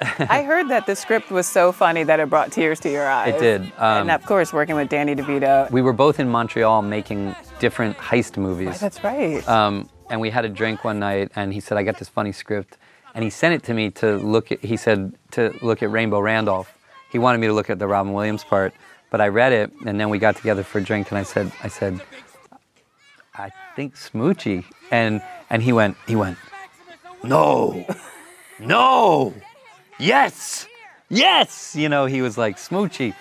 I heard that the script was so funny that it brought tears to your eyes. It did. Um, and of course, working with Danny DeVito. we were both in Montreal making different heist movies. That's right. Um, and we had a drink one night, and he said, "I got this funny script," and he sent it to me to look at. He said to look at Rainbow Randolph. He wanted me to look at the Robin Williams part, but I read it, and then we got together for a drink, and I said, "I said, I think Smoochy," and and he went, he went, "No, no, yes, yes," you know, he was like Smoochy.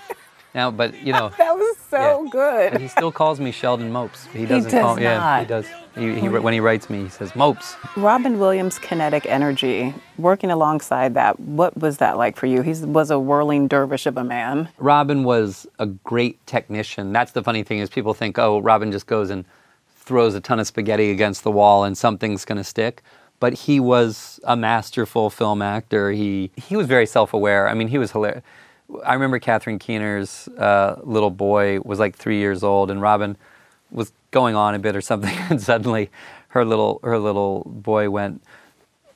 Now, but you know. that was so Yeah. good. But he still calls me Sheldon Mopes. He doesn't does call. Yeah, he does. He, he, when he writes me, he says Mopes. Robin Williams' kinetic energy, working alongside that, what was that like for you? He was a whirling dervish of a man. Robin was a great technician. That's the funny thing is people think, oh, Robin just goes and throws a ton of spaghetti against the wall and something's going to stick. But he was a masterful film actor. He he was very self-aware. I mean, he was hilarious. I remember Catherine Keener's uh, little boy was like three years old, and Robin was going on a bit or something, and suddenly her little her little boy went,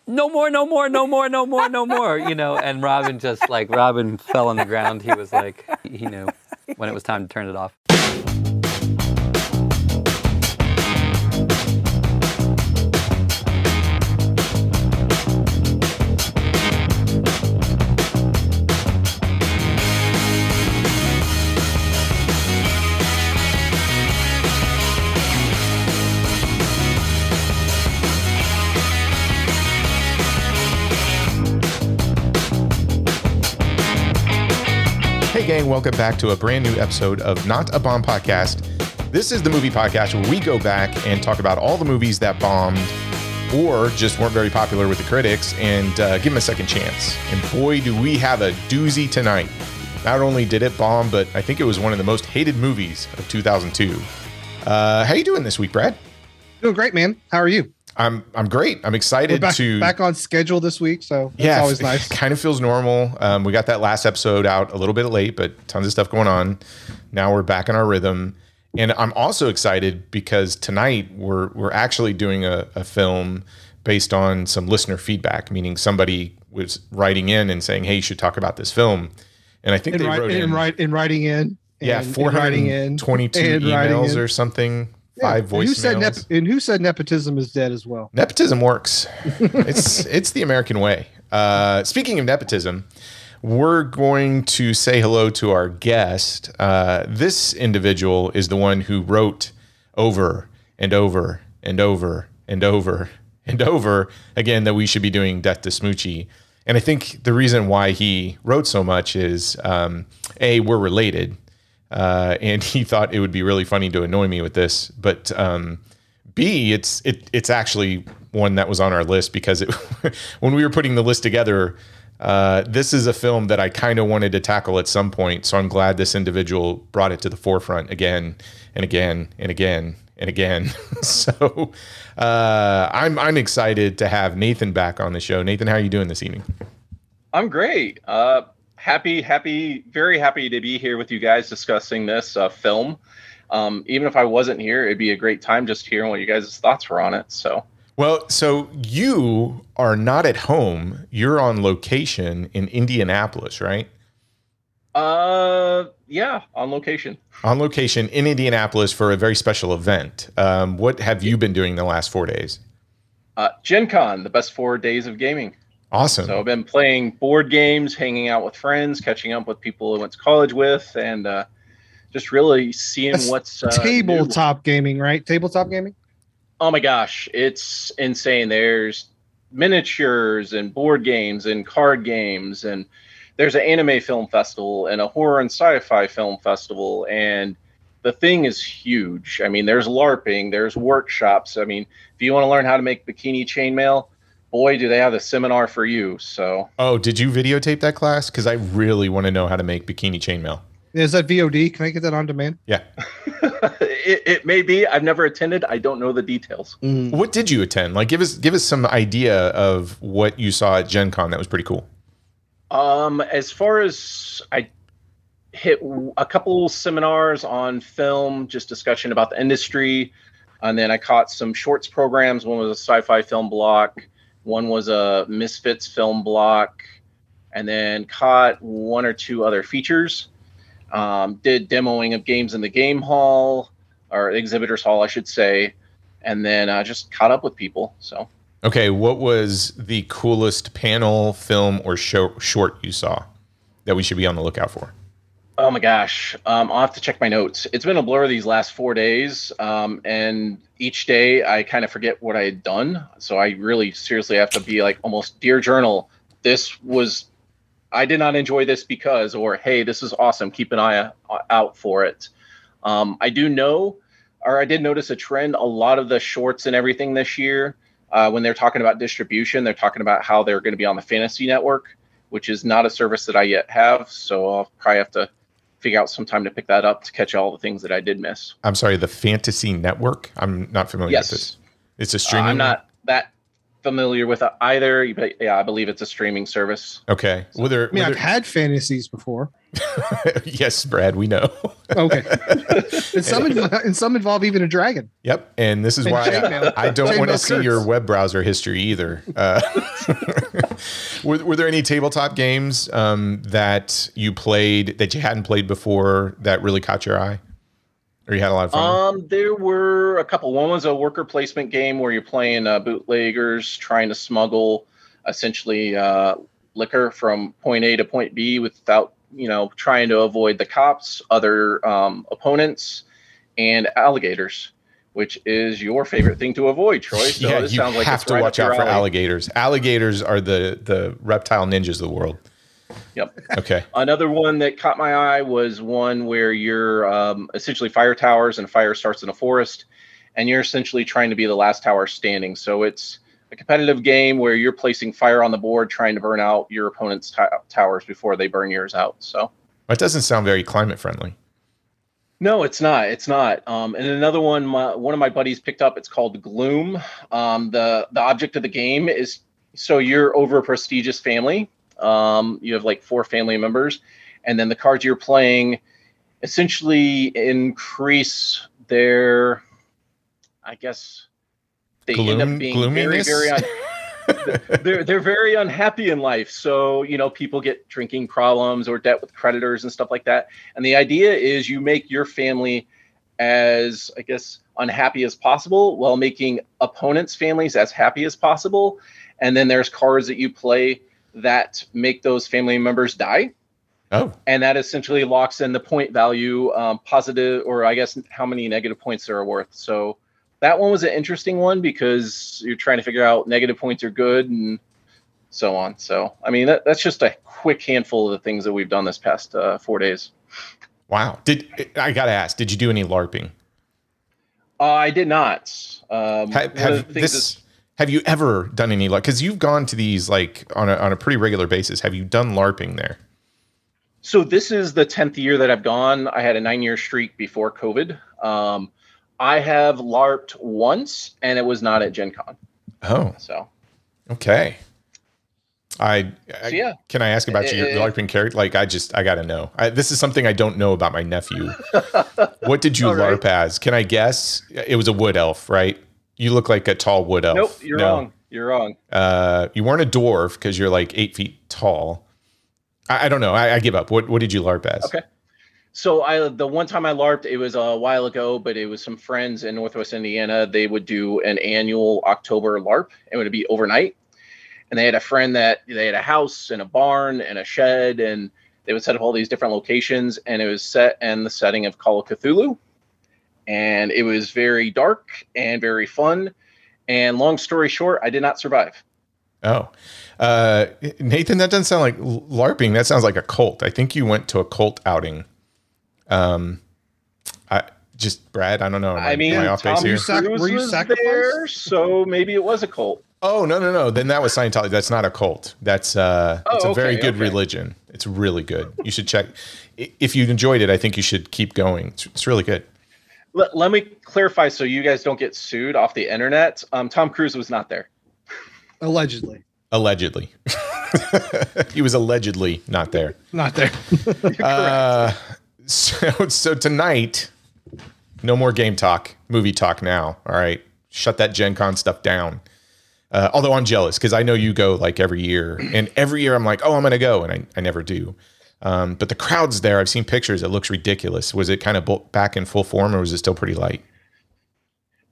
"No more, no more, no more, no more, no more," you know. And Robin just like Robin fell on the ground. He was like, he knew when it was time to turn it off. Gang, welcome back to a brand new episode of Not a Bomb Podcast. This is the movie podcast where we go back and talk about all the movies that bombed or just weren't very popular with the critics and uh, give them a second chance. And boy, do we have a doozy tonight. Not only did it bomb, but I think it was one of the most hated movies of 2002. Uh, how you doing this week, Brad? Doing great, man. How are you? I'm I'm great. I'm excited back, to back on schedule this week, so it's yeah, always nice. Kind of feels normal. Um, we got that last episode out a little bit late, but tons of stuff going on. Now we're back in our rhythm, and I'm also excited because tonight we're we're actually doing a, a film based on some listener feedback, meaning somebody was writing in and saying, "Hey, you should talk about this film," and I think In, they write, wrote in, in, in writing in. yeah, and- and writing in. 422 and emails in. or something, Yeah, five and who said nep- and who said nepotism is dead as well? Nepotism works. it's it's the American way. Uh, speaking of nepotism, we're going to say hello to our guest. Uh, this individual is the one who wrote over and over and over and over and over again that we should be doing Death to Smoochy. And I think the reason why he wrote so much is um, a we're related, uh, and he thought it would be really funny to annoy me with this, but. Um, B, it's it it's actually one that was on our list because it when we were putting the list together, uh, this is a film that I kind of wanted to tackle at some point. So I'm glad this individual brought it to the forefront again and again and again and again. so uh, I'm I'm excited to have Nathan back on the show. Nathan, how are you doing this evening? I'm great. Uh, happy, happy, very happy to be here with you guys discussing this uh, film. Um, even if I wasn't here, it'd be a great time just hearing what you guys' thoughts were on it. So, Well, so you are not at home. You're on location in Indianapolis, right? uh, yeah, on location. on location in Indianapolis for a very special event. Um, what have you been doing the last four days? Uh, Gen Con, the best four days of gaming. Awesome. So I've been playing board games, hanging out with friends, catching up with people I went to college with, and uh, just really seeing That's what's uh, new. Tabletop gaming, right? Tabletop gaming. Oh my gosh, it's insane. There's miniatures and board games and card games and there's an anime film festival and a horror and sci-fi film festival and the thing is huge. I mean, there's LARPing, there's workshops. I mean, if you want to learn how to make bikini chainmail, boy, do they have a seminar for you. So oh, did you videotape that class? Because I really want to know how to make bikini chainmail. Is that VOD? Can I get that on demand? Yeah. it, it may be. I've never attended. I don't know the details. What did you attend? Like, give us give us some idea of what you saw at Gen Con. That was pretty cool. Um, as far as I hit a couple seminars on film, just discussion about the industry, and then I caught some shorts programs. One was a sci-fi film block, one was a Misfits film block, and then caught one or two other features. Um, did demoing of games in the game hall or exhibitors hall, I should say, and then uh, just caught up with people. So Okay, what was the coolest panel, film, or show, short you saw that we should be on the lookout for? Oh my gosh, um, I'll have to check my notes. It's been a blur these last four days, um, and each day I kind of forget what I had done. So I really seriously have to be like almost dear journal. This was, I did not enjoy this because, or hey, this is awesome. Keep an eye out for it. Um, I do know, or I did notice a trend. A lot of the shorts and everything this year, uh, when they're talking about distribution, they're talking about how they're going to be on the Fantasy Network, which is not a service that I yet have. So I'll probably have to figure out some time to pick that up to catch all the things that I did miss. I'm sorry, the Fantasy Network. I'm not familiar Yes. with this. It's a Uh, streaming. I'm not that familiar with either, but yeah, I believe it's a streaming service. Okay. Well, there. I mean, were I've had fantasies before. yes, Brad. We know. Okay, and some inv- and some involve even a dragon. Yep. And this is And why. I, I don't want to see your web browser history either. Uh, were, were there any tabletop games um, that you played that you hadn't played before that really caught your eye, or you had a lot of fun? Um, there were a couple. One was a worker placement game where you're playing uh, bootleggers trying to smuggle essentially uh, liquor from point A to point B without, you know, trying to avoid the cops, other um, opponents, and alligators, which is your favorite thing to avoid, Troy. So yeah, you sounds like have to right watch out for alligators. Alligators are the the reptile ninjas of the world. Yep. Okay. Another one that caught my eye was one where you're um, essentially fire towers and fire starts in a forest, and you're essentially trying to be the last tower standing. So it's a competitive game where you're placing fire on the board, trying to burn out your opponent's to- towers before they burn yours out. So That doesn't sound very climate friendly. no, it's not. It's not. Um, and another one, my, one of my buddies picked up. It's called Gloom. Um, the the object of the game is so you're over a prestigious family. Um, you have like four family members, and then the cards you're playing essentially increase their, I guess, they end up being very very. Un- they're they're very unhappy in life. So you know, people get drinking problems or debt with creditors and stuff like that. And the idea is you make your family as I guess unhappy as possible while making opponents' families as happy as possible. And then there's cards that you play that make those family members die. Oh, And that essentially locks in the point value, um, positive, or I guess how many negative points there are worth. So that one was an interesting one because you're trying to figure out negative points are good and so on. So, I mean, that, that's just a quick handful of the things that we've done this past uh, four days. wow. Did I got to ask? Did you do any LARPing? Uh, I did not. Um, Have, have this? Have you ever done any like? Because you've gone to these like on a on a pretty regular basis. Have you done LARPing there? so this is the 10th year that I've gone. I had a nine year streak before COVID. Um, I have LARPed once and it was not at Gen Con. Oh, So, okay. I, I So, yeah. Can I ask about your Uh, LARPing character? Like, I just I got to know. I, this is something I don't know about my nephew. what did you All right. LARP as? Can I guess? It was a wood elf, right? You look like a tall wood elf. nope, you're No. wrong. You're wrong. Uh, you weren't a dwarf because you're like eight feet tall. I, I don't know. I, I give up. What What did you LARP as? Okay. So I the one time I LARPed, it was a while ago, but it was some friends in Northwest Indiana. They would do an annual October LARP. And it would be overnight, and they had a friend that they had a house and a barn and a shed, and they would set up all these different locations, and it was set in the setting of Call of Cthulhu, and it was very dark and very fun. And long story short, I did not survive. Oh, uh, Nathan, that doesn't sound like LARPing. That sounds like a cult. I think you went to a cult outing. Um, I just Brad. I don't know. Am I mean, am I off base Tom here? sac- Cruise were you was sacrificed? there, so maybe it was a cult. Oh no no no! Then that was Scientology. That's not a cult. That's uh, Oh, it's a very good okay. religion. It's really good. You should check. If you enjoyed it, I think you should keep going. It's, it's really good. Let, let me clarify so you guys don't get sued off the internet. Um, Tom Cruise was not there. Allegedly, Allegedly, he was allegedly not there. not there. Uh, so so tonight, no more game talk, movie talk now. All right, shut that Gen Con stuff down. Uh, although I'm jealous because I know you go like every year, and every year I'm like, oh, I'm going to go, and I, I never do. Um, but the crowds there, I've seen pictures. It looks ridiculous. Was it kind of back in full form, or was it still pretty light?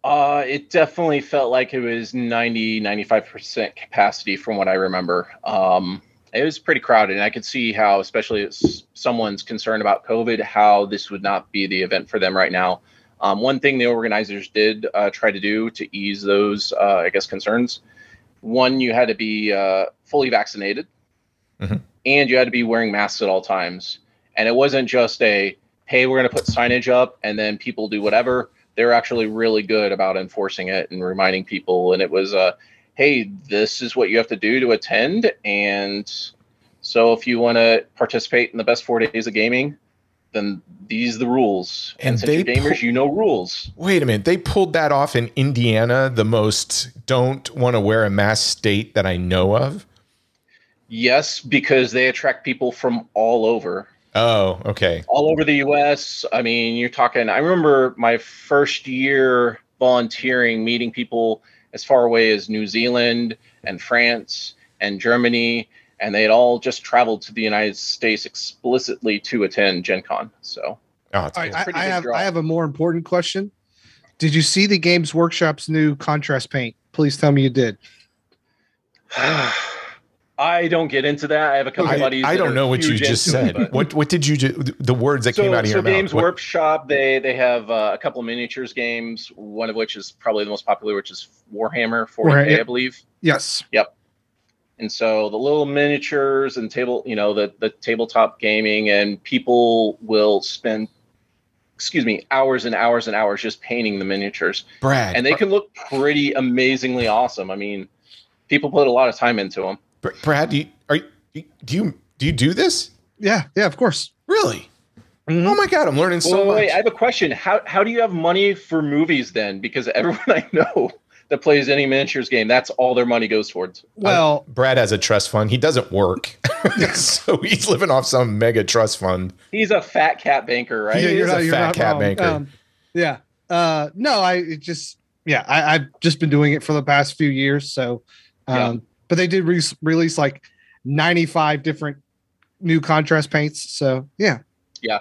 Uh, it definitely felt like it was 90, 95% capacity from what I remember. Um, it was pretty crowded, and I could see how, especially if someone's concerned about COVID, how this would not be the event for them right now. Um, one thing the organizers did uh, try to do to ease those, uh, I guess, concerns. One, you had to be uh, fully vaccinated, Mhm. And you had to be wearing masks at all times. And it wasn't just a, "Hey, we're going to put signage up," and then people do whatever they're actually really good about enforcing it and reminding people. And it was, uh, hey, this is what you have to do to attend. And so if you want to participate in the best four days of gaming, then these are the rules. And, And since they gamers, pu- you know rules. Wait a minute. They pulled that off in Indiana, the most don't want to wear a mask state that I know of. Yes, because they attract people from all over. Oh, okay. all over the US. I mean, you're talking, I remember my first year volunteering, meeting people as far away as New Zealand and France and Germany, and they had all just traveled to the United States explicitly to attend Gen Con. So, Oh, cool. right, I, I have draw. I have a more important question. Did you see the Games Workshop's new contrast paint? Please tell me you did. I don't get into that. I have a couple I, buddies. I don't know what you just it, said. What what did you do? the words that so, came out of so your mouth? Games What- Workshop, they they have uh, a couple of miniatures games. One of which is probably the most popular, which is Warhammer 40k, Warhammer, I believe. Yes. Yep. And so the little miniatures and table you know the the tabletop gaming and people will spend excuse me hours and hours and hours just painting the miniatures Brad. and they can look pretty amazingly awesome i mean people put a lot of time into them Brad, do you, are you, do you do you do this? Yeah. Yeah. Of course. Really? Mhm. Oh my god, I'm learning so wait, much. wait, i have a question how, how do you have money for movies then because everyone i know that plays any miniatures game that's all their money goes towards Well, Brad has a trust fund. He doesn't work, so he's living off some mega trust fund. he's a fat cat banker right yeah, He you're is a not, you're fat cat wrong. banker. Um, yeah. Uh, no, I just yeah, I, I've just been doing it for the past few years. So, um, Yeah. But they did re- release like 95 different new contrast paints. So yeah, Yeah.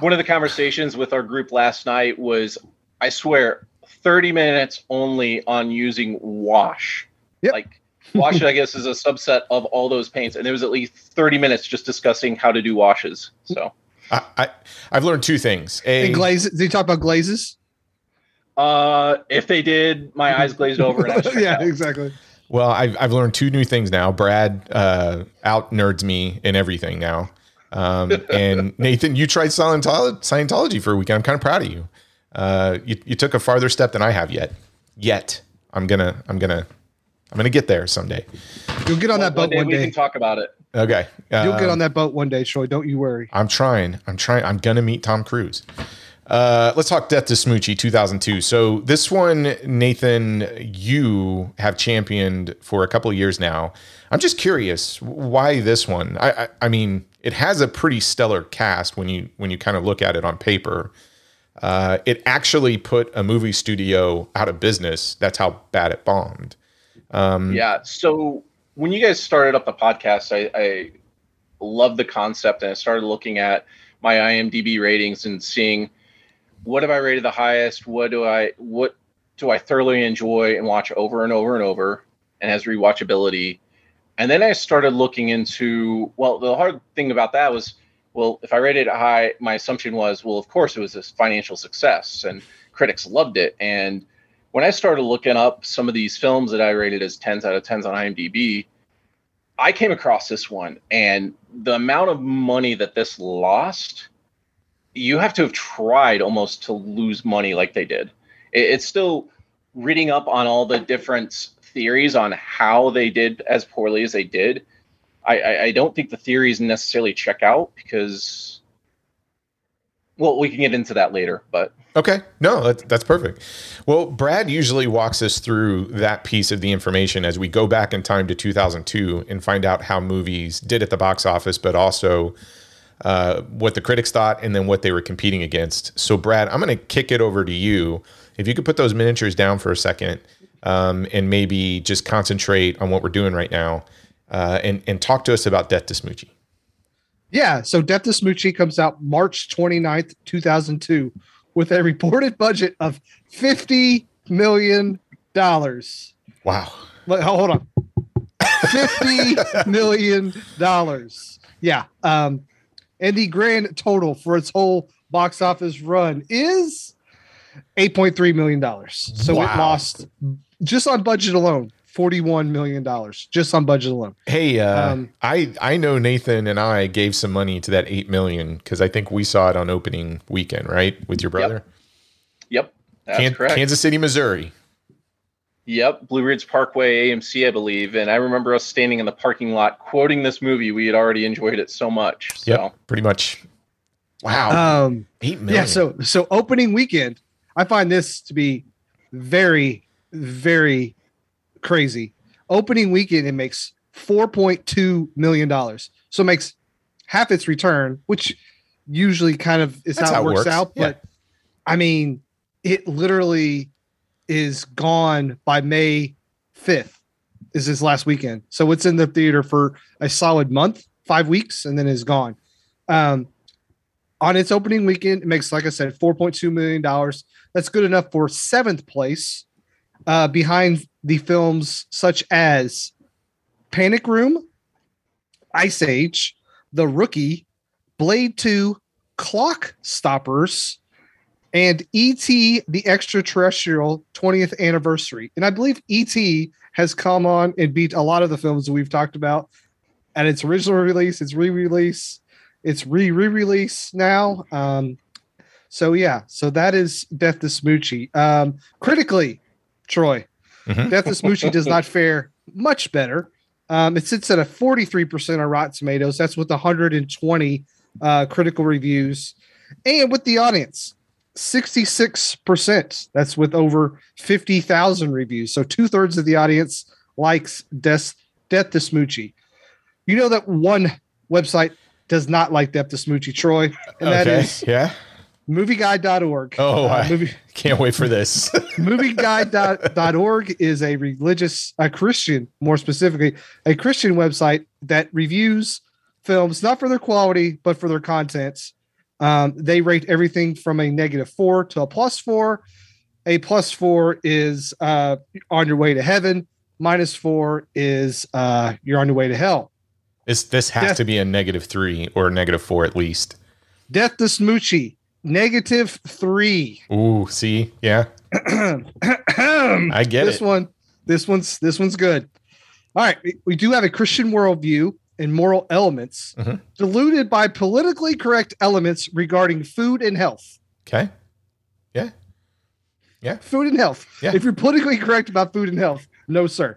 one of the conversations with our group last night was i swear 30 minutes only on using wash Yep. like wash i guess is a subset of all those paints and there was at least 30 minutes just discussing how to do washes so I, I I've learned two things. A, and glazes. Did you talk about glazes? uh if they did my eyes glazed over and I was yeah, out. exactly. Well, I've I've learned two new things now. Brad uh, out nerds me in everything now, um, and Nathan, you tried Scientology, Scientology for a weekend. I'm kind of proud of you. Uh, you. You took a farther step than I have yet. Yet I'm gonna I'm gonna I'm gonna get there someday. You'll get on that boat one boat day one we day. can talk about it Okay, You'll get um, on that boat one day, Troy. Don't you worry. I'm trying. I'm trying. I'm gonna meet Tom Cruise. Uh, let's talk Death to Smoochy 2002. So this one, Nathan, you have championed for a couple of years now. I'm just curious why this one. I, I, I mean, it has a pretty stellar cast when you when you kind of look at it on paper. Uh, it actually put a movie studio out of business. That's how bad it bombed. Um, yeah so when you guys started up the podcast i i loved the concept and i started looking at my imdb ratings and seeing what have i rated the highest? What do i what do i thoroughly enjoy and watch over and over and over and has rewatchability? And then i started looking into well the hard thing about that was well if i rated it high my assumption was well of course it was a financial success and critics loved it. And when I started looking up some of these films that I rated as 10s out of 10s on IMDb, I came across this one and the amount of money that this lost, you have to have tried almost to lose money like they did. It, it's still reading up on all the different theories on how they did as poorly as they did. I, I, don't think the theories necessarily check out because, well, we can get into that later, but Okay, no, that, that's perfect. Well, Brad usually walks us through that piece of the information as we go back in time to 2002 and find out how movies did at the box office, but also uh, what the critics thought and then what they were competing against. So, Brad, I'm going to kick it over to you. If you could put those miniatures down for a second, um, and maybe just concentrate on what we're doing right now, uh, and and talk to us about Death to Smoochy. Yeah, so Death to Smoochy comes out March 29th, 2002, with a reported budget of $50 million. Wow. Wait, hold on. $50 million. Yeah. Um, and the grand total for its whole box office run is $8.3 million. So it lost just on budget alone. $41 million just on budget alone. Hey, uh, Um, I I know Nathan and I gave some money to that eight million because I think we saw it on opening weekend, right, with your brother, Yep, that's Kan- correct. Kansas City, Missouri. Yep, Blue Ridge Parkway AMC, I believe. And I remember us standing in the parking lot quoting this movie. We had already enjoyed it so much. So Yep, pretty much. Wow, Um, eight million. Yeah, so so opening weekend, I find this to be very, very crazy. Opening weekend, it makes four point two million dollars. So it makes half its return, which usually kind of is That's how it works, out. yeah. But I mean, it literally is gone by May fifth. Is his last weekend, so it's in the theater for a solid month, five weeks, and then is gone. Um, on its opening weekend, it makes, like I said, $4.2 million. That's good enough for seventh place uh, behind the films such as Panic Room, Ice Age, The Rookie, Blade 2, Clock Stoppers, and E.T. the Extraterrestrial 20th Anniversary. And I believe E.T. has come on and beat a lot of the films that we've talked about at its original release, its re release, it's re re release now. Um, so yeah, so that is Death to Smoochy. Um, critically, Troy, Mhm. Death to Smoochy does not fare much better. Um, it sits at a 43% on Rotten Tomatoes. That's with 120 uh, critical reviews. And with the audience, 66%. That's with over 50,000 reviews. So two thirds of the audience likes Death, Death to Smoochy. You know that one website does not like Death to Smoochy, Troy, and that okay, is yeah. movieguide.org. Oh, Uh, I- movie, Can't wait for this. movieguide.org is a religious, a Christian, more specifically, a Christian website that reviews films not for their quality, but for their contents. Um, they rate everything from a negative four to a plus four. A plus four is uh, on your way to heaven. Minus four is uh, you're on your way to hell. this this has Death- to be a negative three or a negative four at least. Death to Smoochy, negative three. Ooh, see, yeah, I get this it. one this one's this one's good all right we do have a christian worldview and moral elements Mhm. diluted by politically correct elements regarding food and health Okay, Yeah. Yeah. food and health Yeah. if you're politically correct about food and health no sir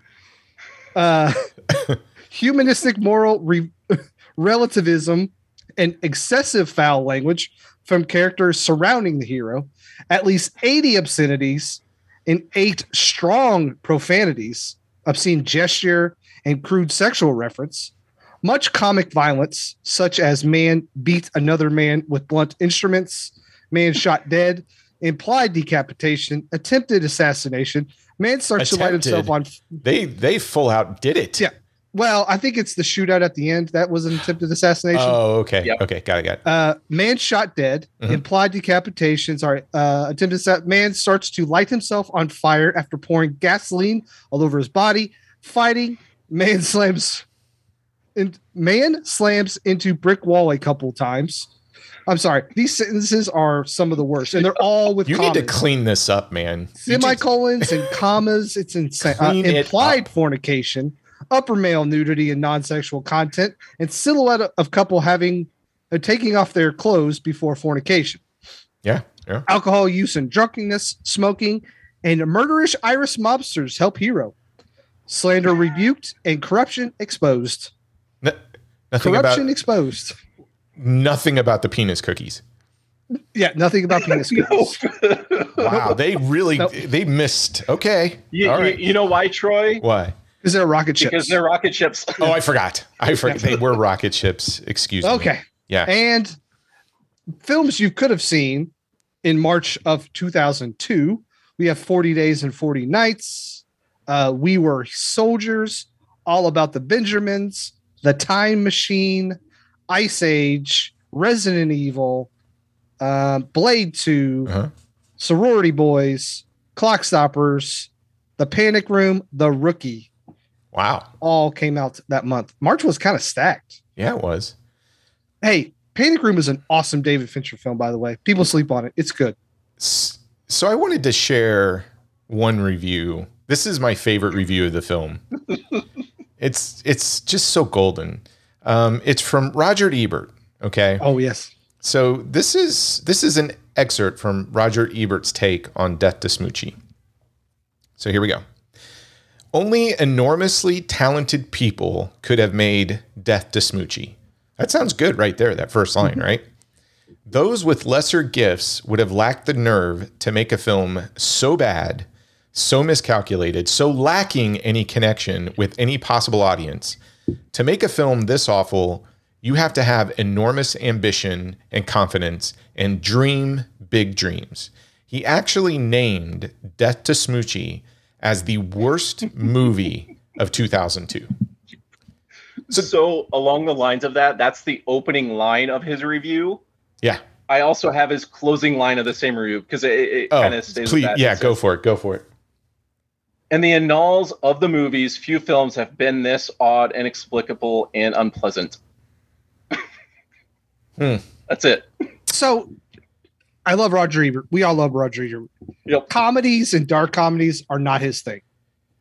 uh, humanistic moral re- relativism and excessive foul language from characters surrounding the hero at least 80 obscenities and eight strong profanities obscene gesture and crude sexual reference much comic violence such as man beat another man with blunt instruments man shot dead implied decapitation attempted assassination man starts to light himself on they they full out did it. Yeah. well i think it's the shootout at the end that was an attempted assassination Oh, okay, Yep. okay, got it, got it. uh, man shot dead. Mhm. Implied decapitations Sorry. Uh, attempted sa- man starts to light himself on fire after pouring gasoline all over his body. Fighting. Man slams. And man slams into brick wall a couple times. I'm sorry. These sentences are some of the worst, and they're all with You need to clean this up, man. Semicolons and commas. It's insane. Uh, Clean it implied fornication, upper male nudity and non-sexual content, and silhouette of couple having uh, taking off their clothes before fornication. Yeah, yeah. Alcohol use and drunkenness, smoking, and murderish Irish mobsters help hero. Slander rebuked and corruption exposed. N- nothing corruption about exposed. nothing about the penis cookies. Yeah, nothing about penis cookies. Wow, they really Nope. they missed. Okay, you, all you- you know why, Troy? Why? Is there rocket ships? Because they're rocket ships. Oh, I forgot. I forgot. They were rocket ships. Excuse me. Okay. Yeah. And films you could have seen in March of 2002. We have 40 Days and 40 Nights, uh, We Were Soldiers, All About the Benjamins, The Time Machine, Ice Age, Resident Evil, uh, Blade 2, Uh-huh. Sorority Boys, Clock Stoppers, The Panic Room, The Rookie Wow. all came out that month. March was kind of stacked. Yeah, it was. Hey, Panic Room is an awesome David Fincher film, by the way. People sleep on it. It's good. So I wanted to share one review. This is my favorite review of the film. it's it's just so golden. Um, it's from Roger Ebert. Okay. Oh yes. So this is this is an excerpt from Roger Ebert's take on Death to Smoochy. So here we go. Only enormously talented people could have made Death to Smoochy. That sounds good right there, that first line, right? Those with lesser gifts would have lacked the nerve to make a film so bad, so miscalculated, so lacking any connection with any possible audience. To make a film this awful, you have to have enormous ambition and confidence and dream big dreams. He actually named Death to Smoochy as the worst movie of 2002. So, along the lines of that, that's the opening line of his review. Yeah. I also have his closing line of the same review because it, it Oh, kind of stays. please, yeah, go for it. Go for it. In the annals of the movies, few films have been this odd, inexplicable, and unpleasant. Hmm. That's it. So I love Roger Ebert. We all love Roger Ebert. Yep. Comedies and dark comedies are not his thing.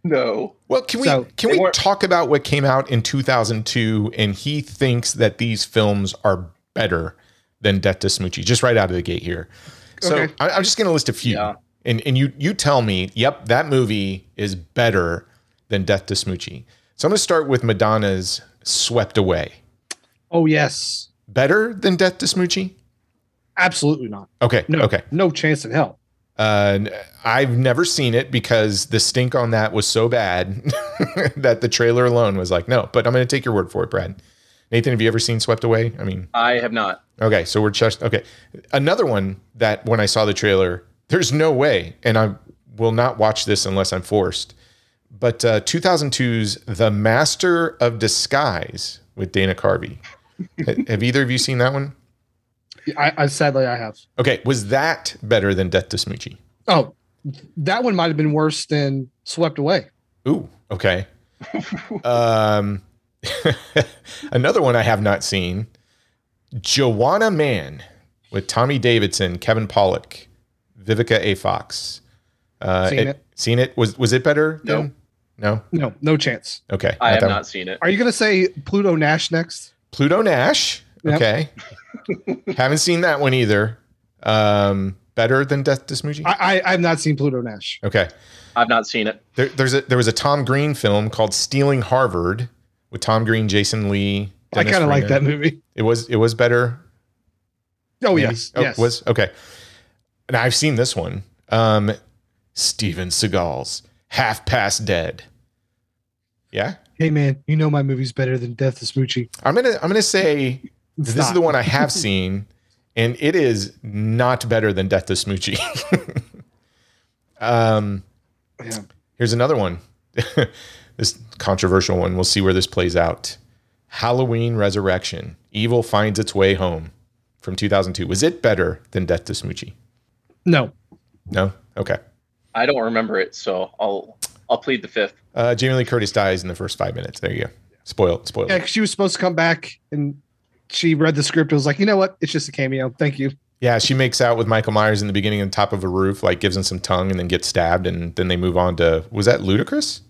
No. Well, can we So, can we weren't- talk about what came out in 2002 and he thinks that these films are better than Death to Smoochy just right out of the gate here. So Okay. I, I'm just going to list a few. Yeah. And and you you tell me, yep, that movie is better than Death to Smoochy. So I'm going to start with Madonna's Swept Away. Oh yes. Better than Death to Smoochy? Absolutely not. Okay. No. Okay. No chance in hell. Uh, I've never seen it because the stink on that was so bad that the trailer alone was like, no. But I'm going to take your word for it, Brad. Nathan, have you ever seen Swept Away? I mean, I have not. okay, so we're just okay. Another one that when I saw the trailer, there's no way, and I will not watch this unless I'm forced. But uh, 2002's The Master of Disguise with Dana Carvey. Have either of you seen that one? I, I sadly I have. Okay, was that better than Death to Smoochy? Oh, that one might have been worse than Swept Away. Ooh, okay. um, another one I have not seen, Juwanna Mann with Tommy Davidson, Kevin Pollak, Vivica A. Fox. Uh, Seen it. Seen it? Was was it better? No. than- No. No, no chance. Okay. I have not one. seen it. Are you gonna say Pluto Nash next? Pluto Nash. Yep. Okay. Haven't seen that one either. Um, better than Death to Smoochy. I, I I've not seen Pluto Nash. okay. I've not seen it. There, there's a there was a Tom Green film called Stealing Harvard with Tom Green, Jason Lee. I kind of like that movie. It was it was better. Oh maybe? yes, Oh, yes. was okay. And I've seen this one. Um, Steven Seagal's Half Past Dead. Yeah, hey man, you know my movie's better than Death to Smoochy. I'm gonna I'm gonna say this is the one I have seen, and it is not better than Death to Smoochy. um, Yeah. here's another one. this controversial one. We'll see where this plays out. Halloween Resurrection. Evil finds its way home from 2002. Was it better than Death to Smoochy? No, No. Okay. I don't remember it, so I'll I'll plead the fifth. Uh, Jamie Lee Curtis dies in the first five minutes. There you go. Spoiled. Spoiled. yeah, 'cause she was supposed to come back and she read the script. and was like, you know what? It's just a cameo. Thank you. Yeah, she makes out with Michael Myers in the beginning on top of a roof, like gives him some tongue, and then gets stabbed, and then they move on to was that Ludacris?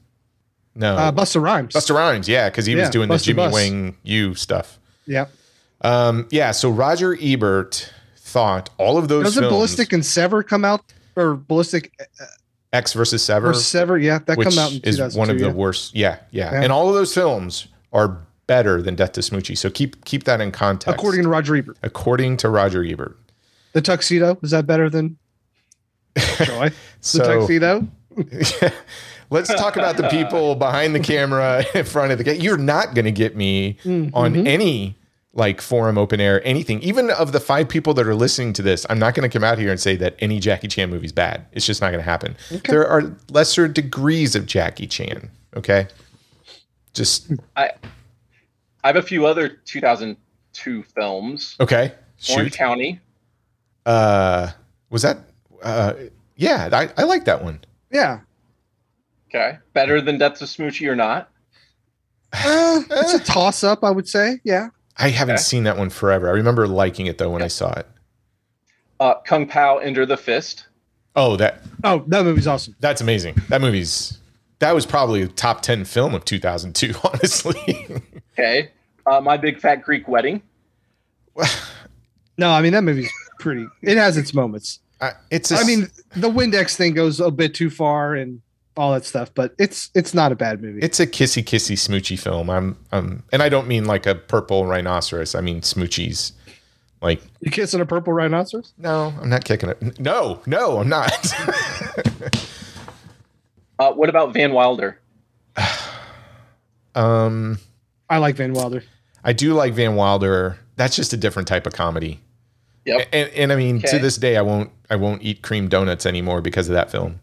No, Uh, Busta Rhymes. Busta Rhymes. Yeah, because he was Yeah, doing Buster the Jimmy Bus. Wing U stuff. Yeah. Um, yeah, so Roger Ebert thought all of those Doesn't films, Ballistic and Sever come out? Or Ballistic Ecks versus Sever, or Sever? Yeah, that which come out in is 2002. one of the yeah. worst. Yeah, yeah, Yeah. and all of those films are better than Death to Smoochy. So keep keep that in context. According to Roger Ebert. according to Roger Ebert. The Tuxedo, is that better than Joy? the Tuxedo? let's talk about the people behind the camera in front of the. ca- You're not going to get me Mhm. on any like forum open air anything even of the five people that are listening to this i'm not going to come out here and say that any jackie chan movie is bad it's just not going to happen there are lesser degrees of jackie chan okay just I I have a few other 2002 films. okay Shoot. Orange County. uh was that uh yeah i, I like that one Yeah. Okay. Better than Deaths of Smoochy or not? Uh, it's a toss up, I would say. Yeah. I haven't Okay. seen that one forever i remember liking it though when i saw it Uh, Kung Pao Enter the Fist. oh that Oh, that movie's awesome. that's amazing that movie's that was probably a top 10 film of 2002 honestly Okay. Uh, My Big Fat Greek Wedding. No, I mean that movie's pretty. It has its moments. I- it's a I mean, the Windex thing goes a bit too far and all that stuff, but it's it's not a bad movie. It's a kissy kissy smoochy film. I'm um and I don't mean like a purple rhinoceros. I mean smoochies. Like you kissing a purple rhinoceros? no, I'm not kicking it. No, no, I'm not. Uh, what about Van Wilder? um I like Van Wilder. I do like Van Wilder. That's just a different type of comedy. Yep. And and I mean to this day I won't I won't eat cream donuts anymore because of that film.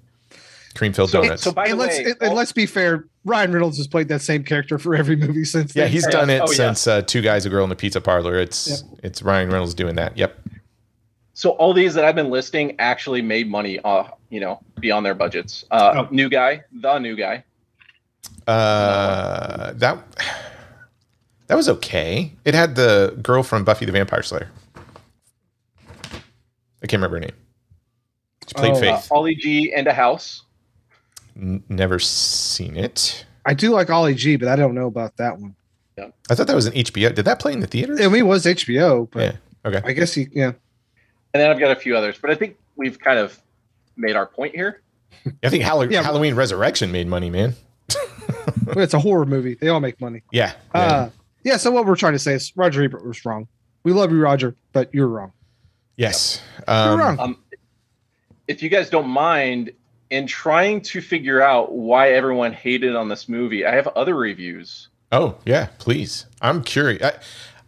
Cream filled So, donuts. so by the And let's way, and, and let's be fair. Ryan Reynolds has played that same character for every movie since. yeah, then. he's done it Oh, yeah. since uh, Two Guys, a Girl in the Pizza Parlor. It's it's Ryan Reynolds doing that. Yep. so all these that I've been listing actually made money, uh, you know, beyond their budgets. Uh, Oh. New guy, the new guy. Uh, that that was okay. It had the girl from Buffy the Vampire Slayer. I can't remember her name. She played Oh, Uh, Faith. Ali G and a house. N- never seen it. I do like Ali G, but I don't know about that one. Yeah. I thought that was an HBO. Did that play in the theater? I mean, it was HBO, but Yeah. Okay. I guess he, yeah. And then I've got a few others, but I think we've kind of made our point here. I think Hall- Yeah. Halloween Resurrection made money, man. It's a horror movie. They all make money. Yeah. yeah. Uh, yeah. So what we're trying to say is Roger Ebert was wrong. We love you, Roger, but you're wrong. yes. You're Um, wrong. Um, if you guys don't mind, in trying to figure out why everyone hated on this movie, I have other reviews. Oh yeah, please. I'm curious. I,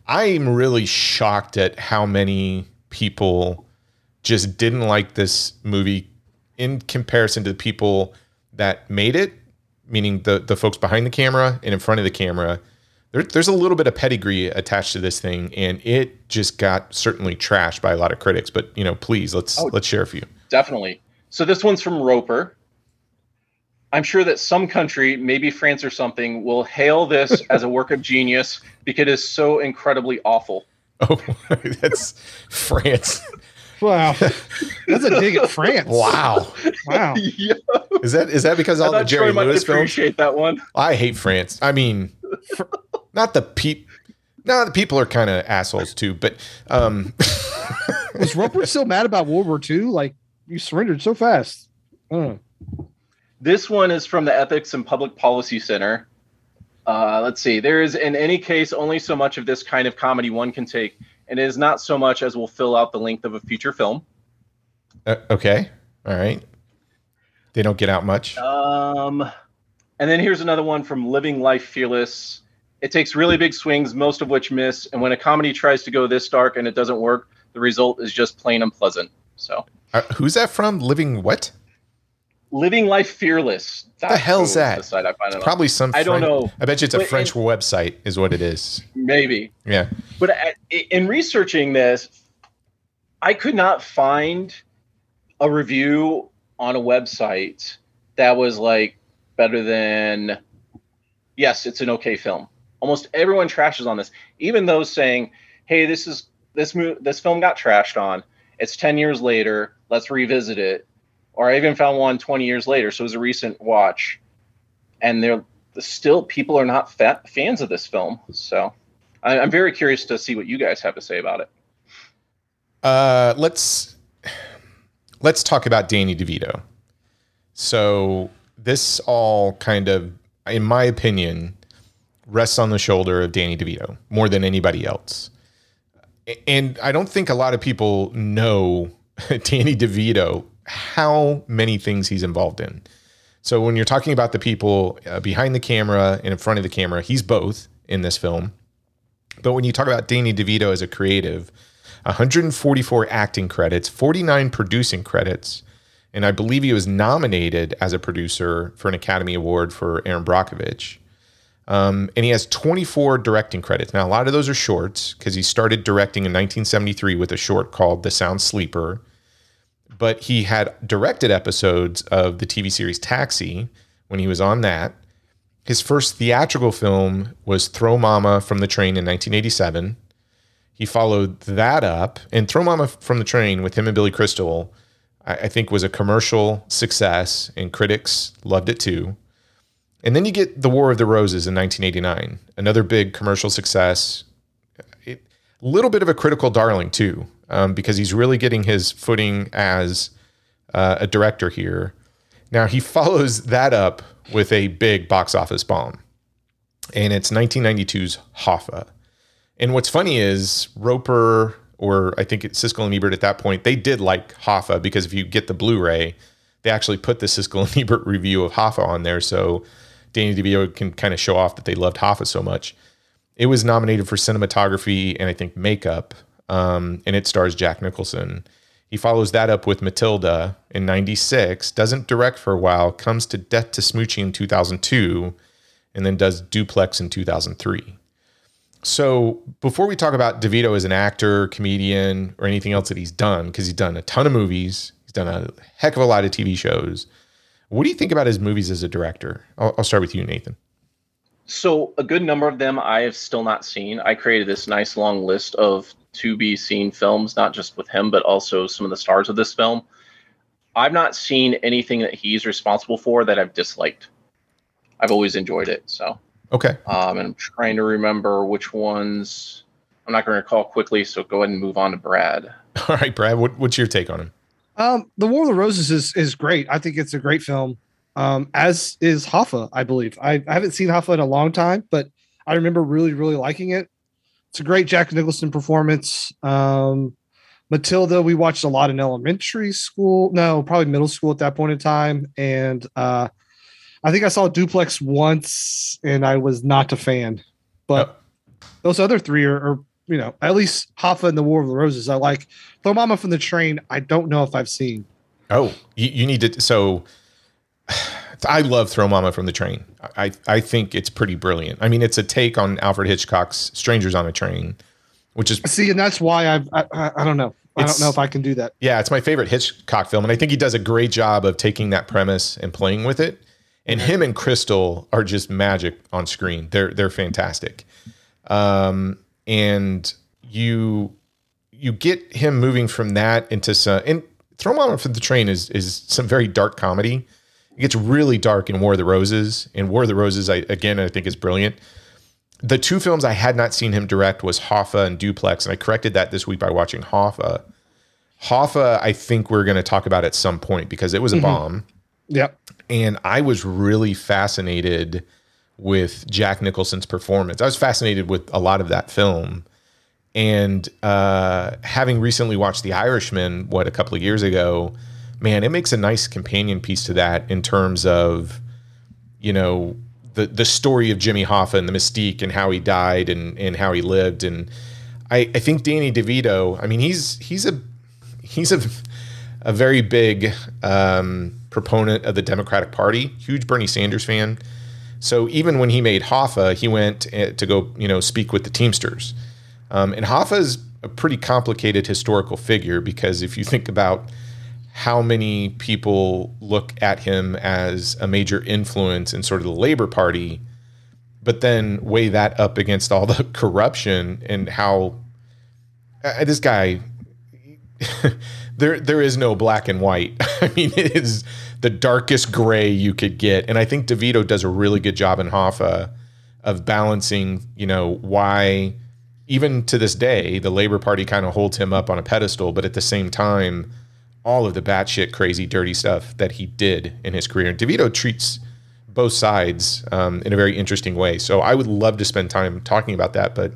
I'm really shocked at how many people just didn't like this movie in comparison to the people that made it, meaning the the folks behind the camera and in front of the camera. There, there's a little bit of pedigree attached to this thing, and it just got certainly trashed by a lot of critics. But you know, please let's Oh. let's share a few. Definitely. So this one's from Roeper. I'm sure that some country, maybe France or something, will hail this as a work of genius because it is so incredibly awful. Oh, that's France. Wow. That's a dig at France. Wow, Wow. yeah, is that is that because all the Jerry Troy might Lewis films? appreciate that one. I hate France. I mean, not the peep. No, the people are kind of assholes too. But um, Was Roeper still mad about World War II? Like, you surrendered so fast. I don't know. This one is from the Ethics and Public Policy Center. Uh, let's see. There is, in any case, only so much of this kind of comedy one can take, and it is not so much as will fill out the length of a feature film. uh, okay, all right. They don't get out much. Um, and then here's another one from Living Life Fearless. It takes really big swings, most of which miss, and when a comedy tries to go this dark and it doesn't work, the result is just plain unpleasant. So, Uh, who's that from? Living what? Living Life Fearless. The hell's that? The site I find it on. Probably some. I don't know. I bet you it's a But- French website, is what it is. Maybe. Yeah. But I- in researching this, I could not find a review on a website that was like better than yes, it's an okay film. Almost everyone trashes on this, even those saying, "Hey, this is this mo- this film got trashed on. It's 10 years later. Let's revisit it." Or I even found one 20 years later, so it was a recent watch. And they're still people are not fa- fans of this film. So I, I'm very curious to see what you guys have to say about it. Uh, let's let's talk about Danny DeVito. So this all kind of, in my opinion, rests on the shoulder of Danny DeVito more than anybody else. And I don't think a lot of people know Danny DeVito how many things he's involved in. So when you're talking about the people uh, behind the camera and in front of the camera, he's both in this film. But when you talk about Danny DeVito as a creative, 144 acting credits, 49 producing credits, and I believe he was nominated as a producer for an Academy Award for Erin Brockovich. Um, and he has 24 directing credits. Now, a lot of those are shorts because he started directing in 1973 with a short called The Sound Sleeper. But he had directed episodes of the TV series Taxi when he was on that. His first theatrical film was Throw Mama from the Train in 1987. He followed that up, and Throw Mama from the Train with him and Billy Crystal, I, I think, was a commercial success, and critics loved it too. And then you get The War of the Roses in 1989, another big commercial success. A little bit of a critical darling, too, um, because he's really getting his footing as uh, a director here. Now, he follows that up with a big box office bomb, and it's 1992's Hoffa. And what's funny is Roeper, or I think it's Siskel and Ebert at that point, they did like Hoffa because if you get the Blu ray, they actually put the Siskel and Ebert review of Hoffa on there. So Danny DeVito can kind of show off that they loved Hoffa so much. It was nominated for cinematography and I think makeup, um, and it stars Jack Nicholson. He follows that up with Matilda in 96, doesn't direct for a while, comes to Death to Smoochy in 2002, and then does Duplex in 2003. So before we talk about DeVito as an actor, comedian, or anything else that he's done, because he's done a ton of movies, he's done a heck of a lot of TV shows. What do you think about his movies as a director? I'll, I'll start with you, Nathan. So a good number of them I have still not seen. I created this nice long list of to be seen films, not just with him, but also some of the stars of this film. I've not seen anything that he's responsible for that I've disliked. I've always enjoyed it. So Okay. Um, and I'm trying to remember which ones. I'm not going to recall quickly, so go ahead and move on to Brad. All right, Brad. What, what's your take on him? Um, the War of the Roses is is great. I think it's a great film. Um, as is Hoffa, I believe. I, I haven't seen Hoffa in a long time, but I remember really, really liking it. It's a great Jack Nicholson performance. Um, Matilda, we watched a lot in elementary school. No, probably middle school at that point in time. And uh, I think I saw Duplex once and I was not a fan. But those other three are, are, you know, at least Hoffa and the War of the Roses. I like Throw Mama from the Train. I don't know if I've seen. Oh, you, you need to. So I love Throw Mama from the Train. I, I think it's pretty brilliant. I mean, it's a take on Alfred Hitchcock's Strangers on a Train, which is See, and that's why I've, I, I, I don't know. I don't know if I can do that. Yeah, it's my favorite Hitchcock film, and I think he does a great job of taking that premise and playing with it. And him and Crystal are just magic on screen. They're they're fantastic. Um, and you you get him moving from that into some and Throw Mama from the Train is is some very dark comedy. It gets really dark in War of the Roses. And War of the Roses, I again I think is brilliant. The two films I had not seen him direct was Hoffa and Duplex, and I corrected that this week by watching Hoffa. Hoffa, I think we're going to talk about at some point because it was a mm-hmm. bomb. Yep. And I was really fascinated with Jack Nicholson's performance. I was fascinated with a lot of that film. And uh, having recently watched The Irishman, what, a couple of years ago, man, it makes a nice companion piece to that in terms of, you know, the, the story of Jimmy Hoffa and the mystique and how he died and, and how he lived. And I, I think Danny DeVito, I mean, he's he's a he's a a very big um, proponent of the Democratic Party, huge Bernie Sanders fan. So even when he made Hoffa, he went eh, to go, you know, speak with the Teamsters. Um, and Hoffa is a pretty complicated historical figure because if you think about how many people look at him as a major influence in sort of the Labor Party, but then weigh that up against all the corruption and how uh, this guy there there is no black and white. I mean, it is the darkest gray you could get, and I think DeVito does a really good job in Hoffa of balancing. You know why, even to this day, the Labor Party kind of holds him up on a pedestal, but at the same time, all of the batshit crazy, dirty stuff that he did in his career. And DeVito treats both sides um, in a very interesting way. So I would love to spend time talking about that, but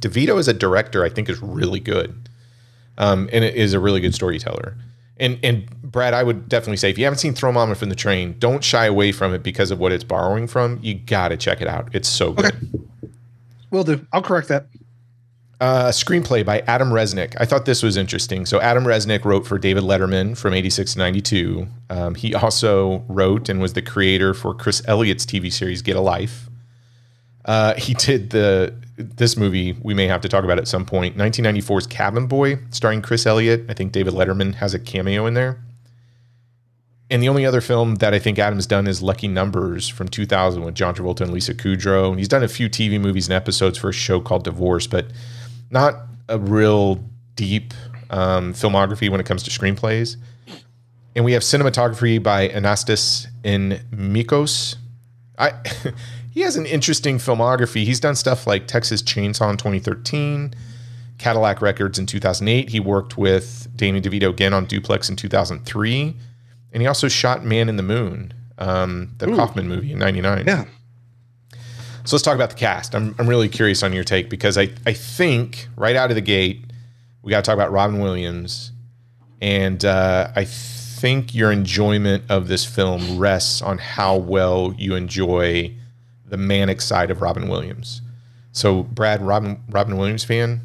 DeVito as a director, I think, is really good um, and it is a really good storyteller. And and Brad, I would definitely say if you haven't seen Throw Mama from the Train, don't shy away from it because of what it's borrowing from. You got to check it out. It's so good. Okay. Will do. I'll correct that. Uh, screenplay by Adam Resnick. I thought this was interesting. So Adam Resnick wrote for David Letterman from 86 to 92. Um, he also wrote and was the creator for Chris Elliott's TV series Get a Life. Uh, he did the this movie we may have to talk about at some point. 1994's Cabin Boy, starring Chris Elliott. I think David Letterman has a cameo in there. And the only other film that I think Adam's done is Lucky Numbers from 2000 with John Travolta and Lisa Kudrow. And he's done a few TV movies and episodes for a show called Divorce, but not a real deep um, filmography when it comes to screenplays. And we have cinematography by Anastas N. Michos. I he has an interesting filmography. He's done stuff like Texas Chainsaw in 2013, Cadillac Records in 2008. He worked with Danny DeVito again on Duplex in 2003, and he also shot Man in the Moon, um, the Kaufman movie in '99. Yeah. So let's talk about the cast. I'm, I'm really curious on your take because I, I think right out of the gate, we got to talk about Robin Williams. And uh, I think your enjoyment of this film rests on how well you enjoy the manic side of Robin Williams. So, Brad, Robin Robin Williams fan?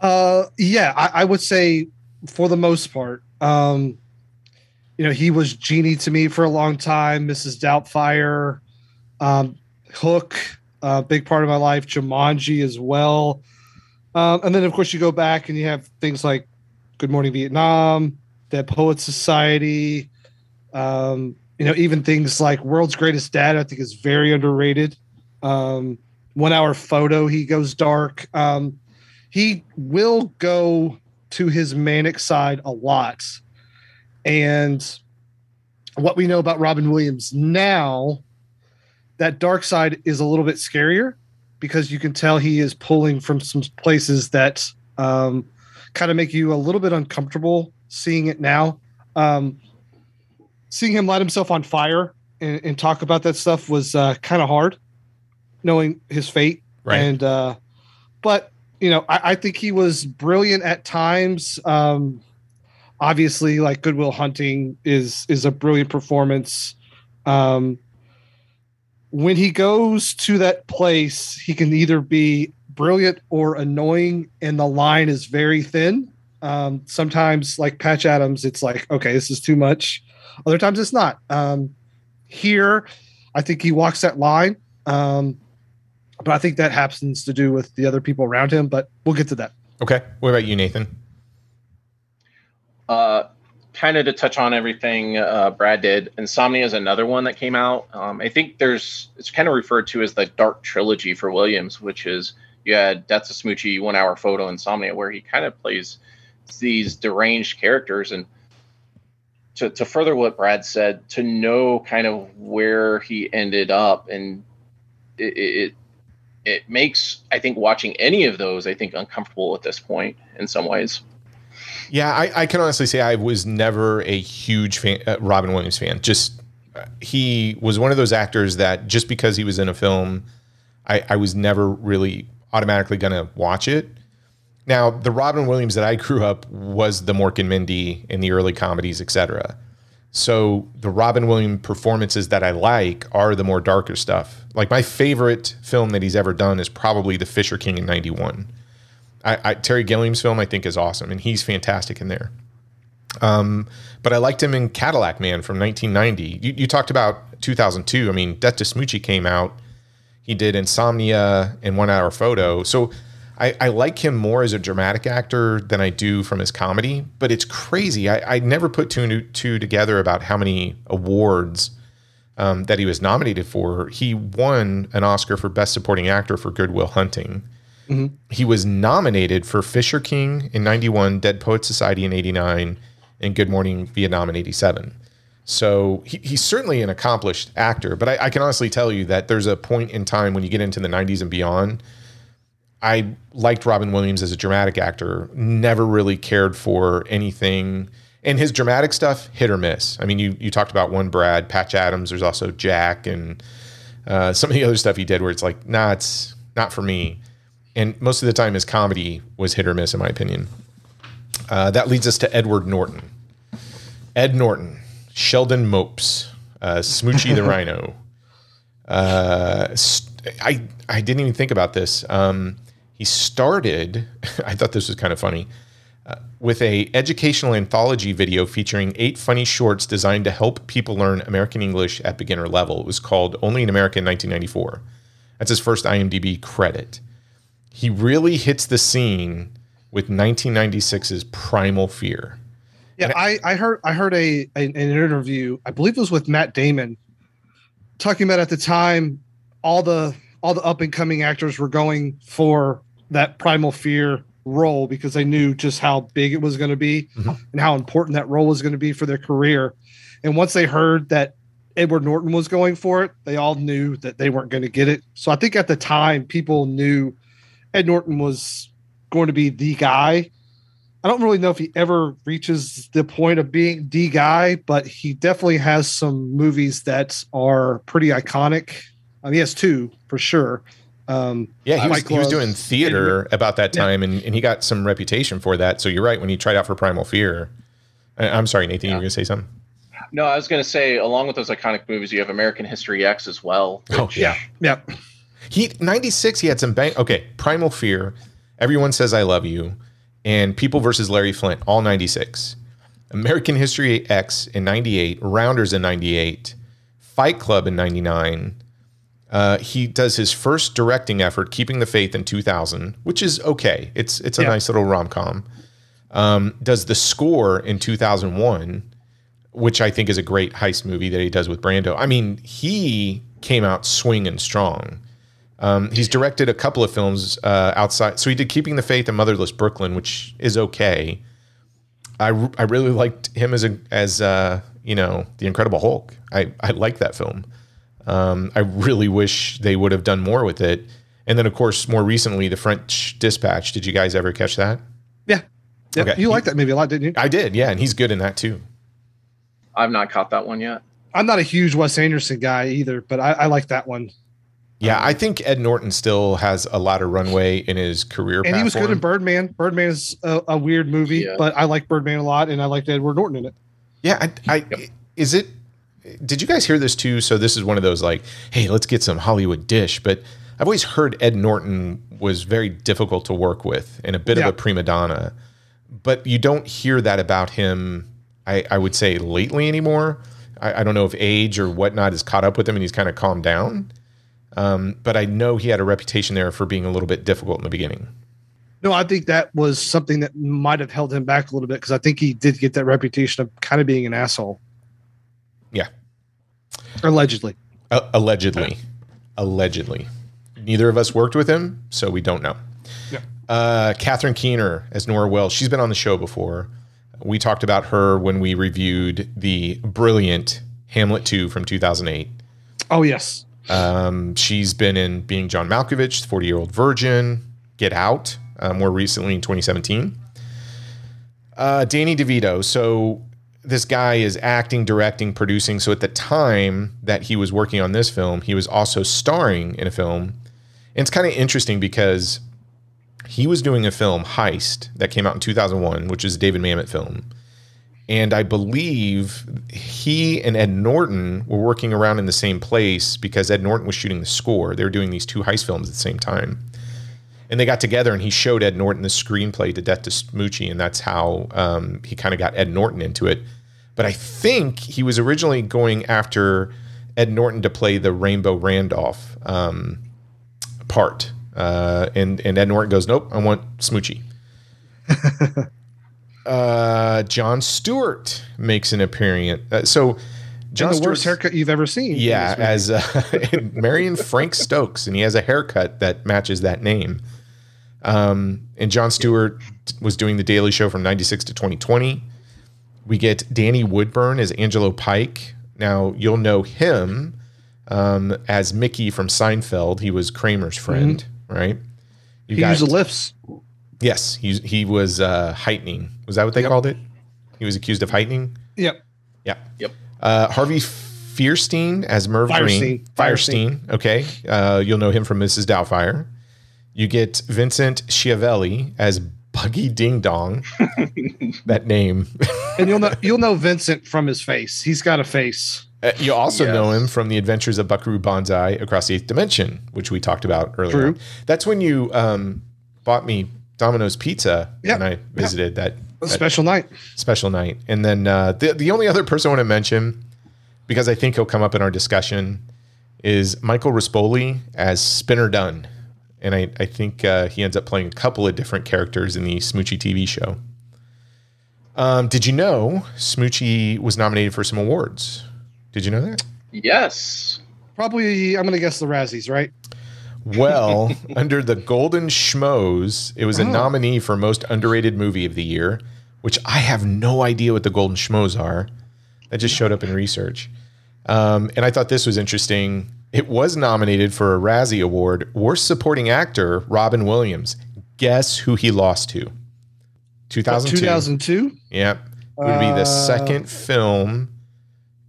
Uh, yeah, I, I would say for the most part. Um, you know, he was Genie to me for a long time. Mrs. Doubtfire, um, Hook, a uh, big part of my life. Jumanji as well. Um, and then, of course, you go back and you have things like Good Morning Vietnam, Dead Poet Society. Um, you know, even things like World's Greatest Dad, I think is very underrated. Um, one hour photo, he goes dark. Um, he will go to his manic side a lot. And what we know about Robin Williams now, that dark side is a little bit scarier because you can tell he is pulling from some places that um, kind of make you a little bit uncomfortable seeing it now. Um, seeing him light himself on fire and, and talk about that stuff was uh, kind of hard, knowing his fate. Right. And uh, but you know, I, I think he was brilliant at times. Um, obviously, like Goodwill Hunting is is a brilliant performance. Um, when he goes to that place, he can either be brilliant or annoying, and the line is very thin. Um, sometimes, like Patch Adams, it's like, okay, this is too much. Other times, it's not. Um, here, I think he walks that line, um, but I think that happens to do with the other people around him. But we'll get to that. Okay. What about you, Nathan? Uh, kind of to touch on everything uh, Brad did, Insomnia is another one that came out. Um, I think there's it's kind of referred to as the Dark Trilogy for Williams, which is you had Death to Smoochy, One Hour Photo, Insomnia, where he kind of plays these deranged characters. And to, to further what Brad said, to know kind of where he ended up, and it, it it makes I think watching any of those I think uncomfortable at this point in some ways. Yeah, I, I can honestly say I was never a huge fan, uh, Robin Williams fan. Just uh, he was one of those actors that just because he was in a film, I, I was never really automatically going to watch it. Now, the Robin Williams that I grew up was the Mork and Mindy in the early comedies, etc. So the Robin Williams performances that I like are the more darker stuff. Like my favorite film that he's ever done is probably The Fisher King in '91. I, I, Terry Gilliam's film I think is awesome, and he's fantastic in there. Um, but I liked him in Cadillac Man from 1990. You, you talked about 2002. I mean, Death to Smoochy came out. He did Insomnia and One Hour Photo. So I, I, like him more as a dramatic actor than I do from his comedy. But it's crazy. I, I never put two and two together about how many awards um, that he was nominated for. He won an Oscar for Best Supporting Actor for Goodwill Hunting. Mm-hmm. He was nominated for Fisher King in 91, Dead Poet Society in 89, and Good Morning Vietnam in 87. So he, he's certainly an accomplished actor, but I, I, can honestly tell you that there's a point in time when you get into the 90s and beyond. I liked Robin Williams as a dramatic actor, never really cared for anything. And his dramatic stuff, hit or miss. I mean, you, you talked about one Brad, Patch Adams, there's also Jack, and uh, some of the other stuff he did where it's like, nah, it's not for me and most of the time his comedy was hit or miss, in my opinion. Uh, that leads us to Edward Norton. Ed Norton, Sheldon Mopes, uh, Smoochy the Rhino. Uh, I I didn't even think about this. Um, he started. I thought this was kind of funny. uh, With a educational anthology video featuring eight funny shorts designed to help people learn American English at beginner level. It was called Only in America in 1994. That's his first IMDb credit. He really hits the scene with 1996's Primal Fear. Yeah, I, I heard I heard a, a an interview. I believe it was with Matt Damon, talking about at the time all the all the up and coming actors were going for that primal fear role because they knew just how big it was going to be Mhm. and how important that role was going to be for their career. And once they heard that Edward Norton was going for it, they all knew that they weren't going to get it. So I think at the time people knew Ed Norton was going to be the guy. I don't really know if he ever reaches the point of being the guy, but he definitely has some movies that are pretty iconic. Um, he has two for sure. Um, Yeah, he was, he was doing theater about that Yeah. time, and, and he got some reputation for that. So you're right. When he tried out for Primal Fear, I, I'm sorry, Nathan, you were going to say something? No, I was going to say, along with those iconic movies, you have American History X as well. Oh, yeah. yeah, He 96. He had some bang. Okay, Primal Fear. Everyone says I love you, and People versus Larry Flynt. All 96. American History X in 98. Rounders in 98. Fight Club in 99. Uh, he does his first directing effort, Keeping the Faith, in 2000, which is okay. It's it's a Yeah. nice little rom com. Um, does the score in 2001, which I think is a great heist movie that he does with Brando. I mean, he came out swinging strong. Um, he's directed a couple of films uh, outside. So he did Keeping the Faith and Motherless Brooklyn, which is okay. I, I really liked him as a as uh, you know the Incredible Hulk. I I like that film. Um, I really wish they would have done more with it. And then of course more recently the French Dispatch. Did you guys ever catch that? yeah. yeah. Okay. You liked that movie a lot, didn't you? I did, yeah, and he's good in that too. I've not caught that one yet. I'm not a huge Wes Anderson guy either, but I, I like that one. Yeah, I think Ed Norton still has a lot of runway in his career. And he was good in. Birdman. Birdman is a, a weird movie, Yeah. but I like Birdman a lot, and I liked Edward Norton in it. Yeah, I, I is it. Did you guys hear this too? So this is one of those like, hey, let's get some Hollywood dish. But I've always heard Ed Norton was very difficult to work with and a bit Yeah. of a prima donna. But you don't hear that about him. I, I would say lately anymore. I, I don't know if age or whatnot has caught up with him and he's kind of calmed down. Um, but I know he had a reputation there for being a little bit difficult in the beginning. No, I think that was something that might have held him back a little bit because I think he did get that reputation of kind of being an asshole. Yeah. Allegedly. Uh, allegedly. Allegedly. Neither of us worked with him, so we don't know. Yeah. Uh, Catherine Keener as Nora Wells. She's been on the show before. We talked about her when we reviewed the brilliant Hamlet 2 from 2008. Oh, yes. Um, she's been in Being John Malkovich, 40 Year Old Virgin, Get Out, uh, more recently in 2017. Uh, Danny DeVito. So this guy is acting, directing, producing. So at the time that he was working on this film, he was also starring in a film. And it's kind of interesting because he was doing a film, Heist, that came out in 2001, which is a David Mamet film. And I believe he and Ed Norton were working around in the same place because Ed Norton was shooting the score. They were doing these two heist films at the same time. And they got together and he showed Ed Norton the screenplay to Death to Smoochy. And that's how um, he kind of got Ed Norton into it. But I think he was originally going after Ed Norton to play the Rainbow Randolph um, part. Uh, and, and Ed Norton goes, Nope, I want Smoochy. uh, Jon Stewart makes an appearance. Uh, so, John and the worst haircut you've ever seen. yeah, as uh, Marion Frank Stokes, and he has a haircut that matches that name. Um, and Jon Stewart was doing the Daily Show from '96 to 2020. We get Danny Woodburn as Angelo Pike. Now you'll know him um, as Mickey from Seinfeld. He was Kramer's friend, right? You Mm-hmm. he used the lifts. yes, he he was uh, heightening. Was that what they Yep. called it? He was accused of heightening. Yep. Yeah. Yep. Uh, Harvey Fierstein as Merv Green. Firestein. Firestein. Okay. Uh, you'll know him from Mrs. Doubtfire. You get Vincent Schiavelli as Buggy Ding Dong. that name. And you'll know you'll know Vincent from his face. He's got a face. Uh, you also Yes. know him from the adventures of Buckaroo Banzai across the eighth dimension, which we talked about earlier. True. That's when you um, bought me Domino's pizza Yep. when I visited that, that special night. special night. And then uh, the the only other person I want to mention, because I think he'll come up in our discussion, is Michael Rispoli as Spinner Dunn. And I, I think uh, he ends up playing a couple of different characters in the Smoochy TV show. Um, did you know Smoochy was nominated for some awards? Did you know that? Yes. Probably, I'm going to guess the Razzies, right? Well, under the Golden Schmoes, it was a Oh. nominee for Most Underrated Movie of the Year, which I have no idea what the Golden Schmoes are. That just showed up in research. Um, and I thought this was interesting. It was nominated for a Razzie Award. Worst Supporting Actor, Robin Williams. Guess who he lost to? 2002. 2002. Yep. It would be the Uh, second film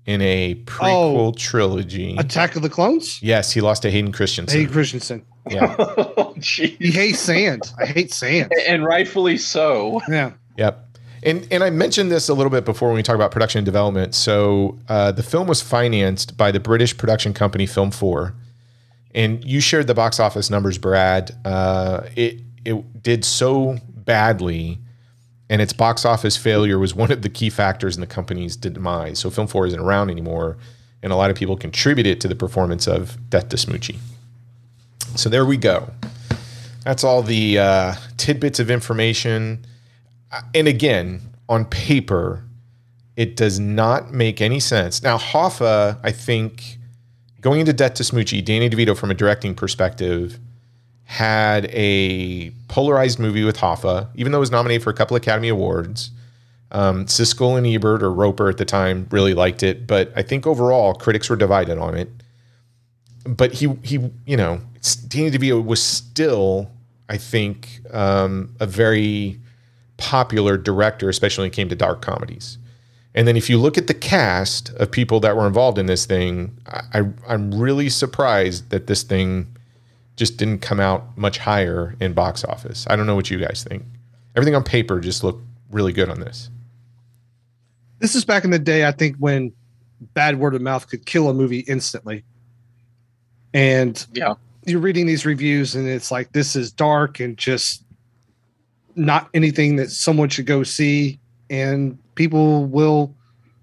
in a prequel Oh. trilogy. Attack of the Clones. yes, he lost to Hayden Christensen. Hey, Christensen. yeah. oh, jeez. He hates sand. I hate sand. And rightfully so. Yeah. Yep. And and I mentioned this a little bit before when we talk about production and development. So uh, the film was financed by the British production company Film Four, and you shared the box office numbers, Brad. Uh, it it did so badly, and its box office failure was one of the key factors in the company's demise. So Film Four isn't around anymore, and a lot of people contributed to the performance of Death to Smoochy. So there we go. That's all the uh, tidbits of information and again, on paper, it does not make any sense. Now, Hoffa, I think, going into Death to Smoochy, Danny DeVito, from a directing perspective, had a polarized movie with Hoffa, even though it was nominated for a couple Academy Awards. Um, Siskel and Ebert, or Roeper at the time, really liked it, but I think overall critics were divided on it. But he, he, you know, Danny DeVito was still, I think, um, a very popular director, especially when it came to dark comedies. And then if you look at the cast of people that were involved in this thing, I, I'm really surprised that this thing just didn't come out much higher in box office. I don't know what you guys think. Everything on paper just looked really good on this. This is back in the day, I think, when bad word of mouth could kill a movie instantly. And Yeah. you're reading these reviews, and it's like, this is dark and just not anything that someone should go see. And people will.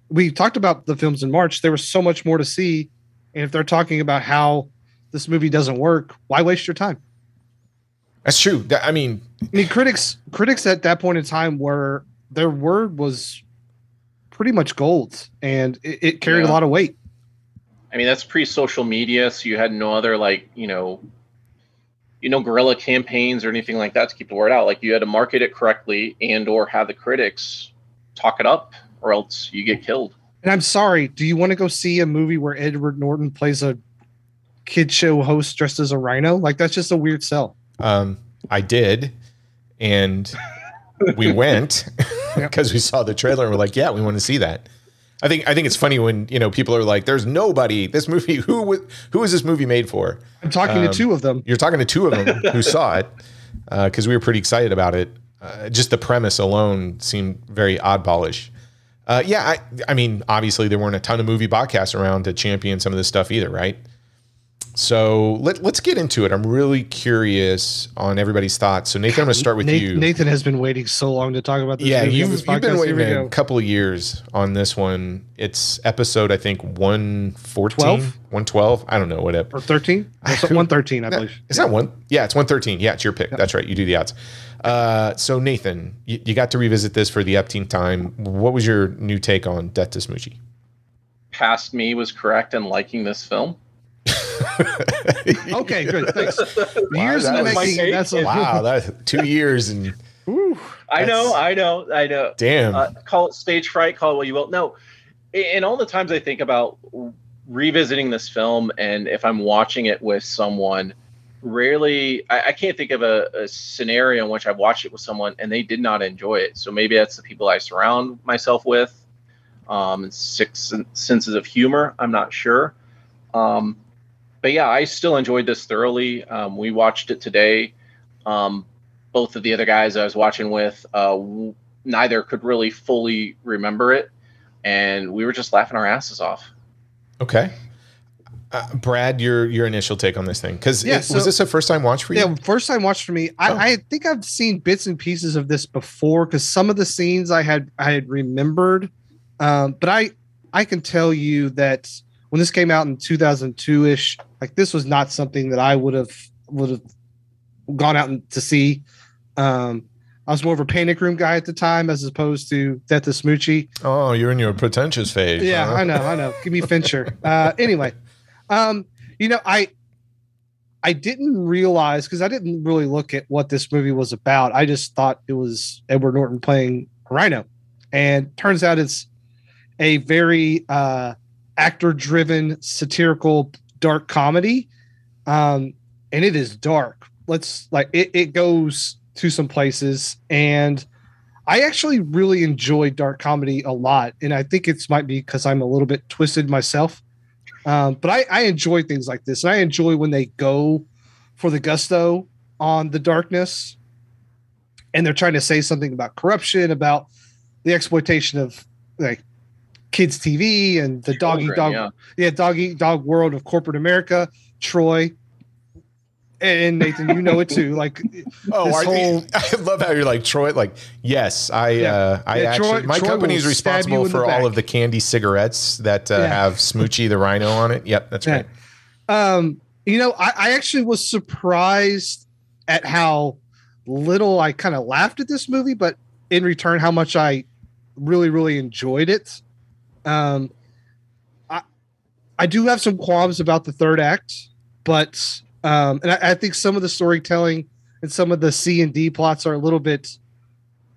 We talked about the films in March. There was so much more to see. And if they're talking about how this movie doesn't work, why waste your time? That's true. That- I mean, I mean, critics critics at that point in time were their word was pretty much gold, and it, it carried a lot of weight. I mean, that's pre-social media, so you had no other like you know, you know, guerrilla campaigns or anything like that to keep the word out. Like you had to market it correctly and or have the critics talk it up, or else you get killed. And I'm sorry, do you want to go see a movie where Edward Norton plays a kid show host dressed as a rhino? Like that's just a weird sell. um, I did, and we went because we saw the trailer and we're like, yeah, we want to see that. I think I think it's funny when you know people are like, "There's nobody. This movie. Who who is this movie made for?" I'm talking Um, to two of them. You're talking to two of them who saw it because we were pretty excited about it. Uh, just the premise alone seemed very oddballish. Uh, yeah, I, I mean, obviously there weren't a ton of movie podcasts around to champion some of this stuff either, right? So let, let's get into it. I'm really curious on everybody's thoughts. So Nathan, I'm going to start with Nathan, you. Nathan has been waiting so long to talk about this. yeah, movie on you've, this you've been waiting a couple of years on this one. It's episode, I think, 114, 12? 112. I don't know, what whatever. or 13, one thirteen, I believe. Is that one? Yeah, it's 113. Yeah, it's your pick. That's right. You do the odds. Uh, so, Nathan, you, you got to revisit this for the upteenth time. What was your new take on Death to Smoochy? Past me was correct in liking this film. Okay, good. Thanks. Wow, Years that in the was- making. That's a, wow, that two years and Whew. I know, I know, I know. damn. uh, call it stage fright, call it what you will. No, and all the times I think about revisiting this film, and if I'm watching it with someone, rarely I, I can't think of a, a scenario in which I've watched it with someone and they did not enjoy it. So maybe that's the people I surround myself with, um, and six senses of humor. I'm not sure. Um, but yeah, I still enjoyed this thoroughly. Um, we watched it today. Um, both of the other guys I was watching with, uh, w- neither could really fully remember it, and we were just laughing our asses off. Okay. Uh, Brad, your your initial take on this thing because Yeah, was this a first time watch for you? Yeah, first time watch for me. I, Oh. I think I've seen bits and pieces of this before because some of the scenes I had I had remembered, um, but I I can tell you that when this came out in 2002 ish, like this was not something that I would have would have gone out to see. Um, I was more of a panic room guy at the time as opposed to Death of Smoochy. Oh, you're in your pretentious phase. Yeah, huh? I know, I know. Give me Fincher. Uh, anyway, um, you know, I I didn't realize because I didn't really look at what this movie was about. I just thought it was Edward Norton playing Rhino, and turns out it's a very uh, actor-driven, satirical, dark comedy, um, and it is dark. Let's like it. It goes to some places and. I actually really enjoy dark comedy a lot, and I think it's might be because I'm a little bit twisted myself. Um, but I, I enjoy things like this, and I enjoy when they go for the gusto on the darkness, and they're trying to say something about corruption, about the exploitation of like kids TV and the dog eat Children, dog, yeah. yeah, dog dog world of corporate America. Troy and Nathan, you know it too. Like Oh, this whole- you, I love how you're like Troy. Like, yes, I, Yeah. uh, I Yeah, actually, Troy- my Troy company is will stab you responsible for all back. of the candy cigarettes that uh, Yeah. have Smoochy the Rhino on it. Yep, that's Yeah. right. Um, you know, I, I actually was surprised at how little I kind of laughed at this movie, but in return, how much I really, really enjoyed it. Um, I I do have some qualms about the third act, but um, and I, I think some of the storytelling and some of the C and D plots are a little bit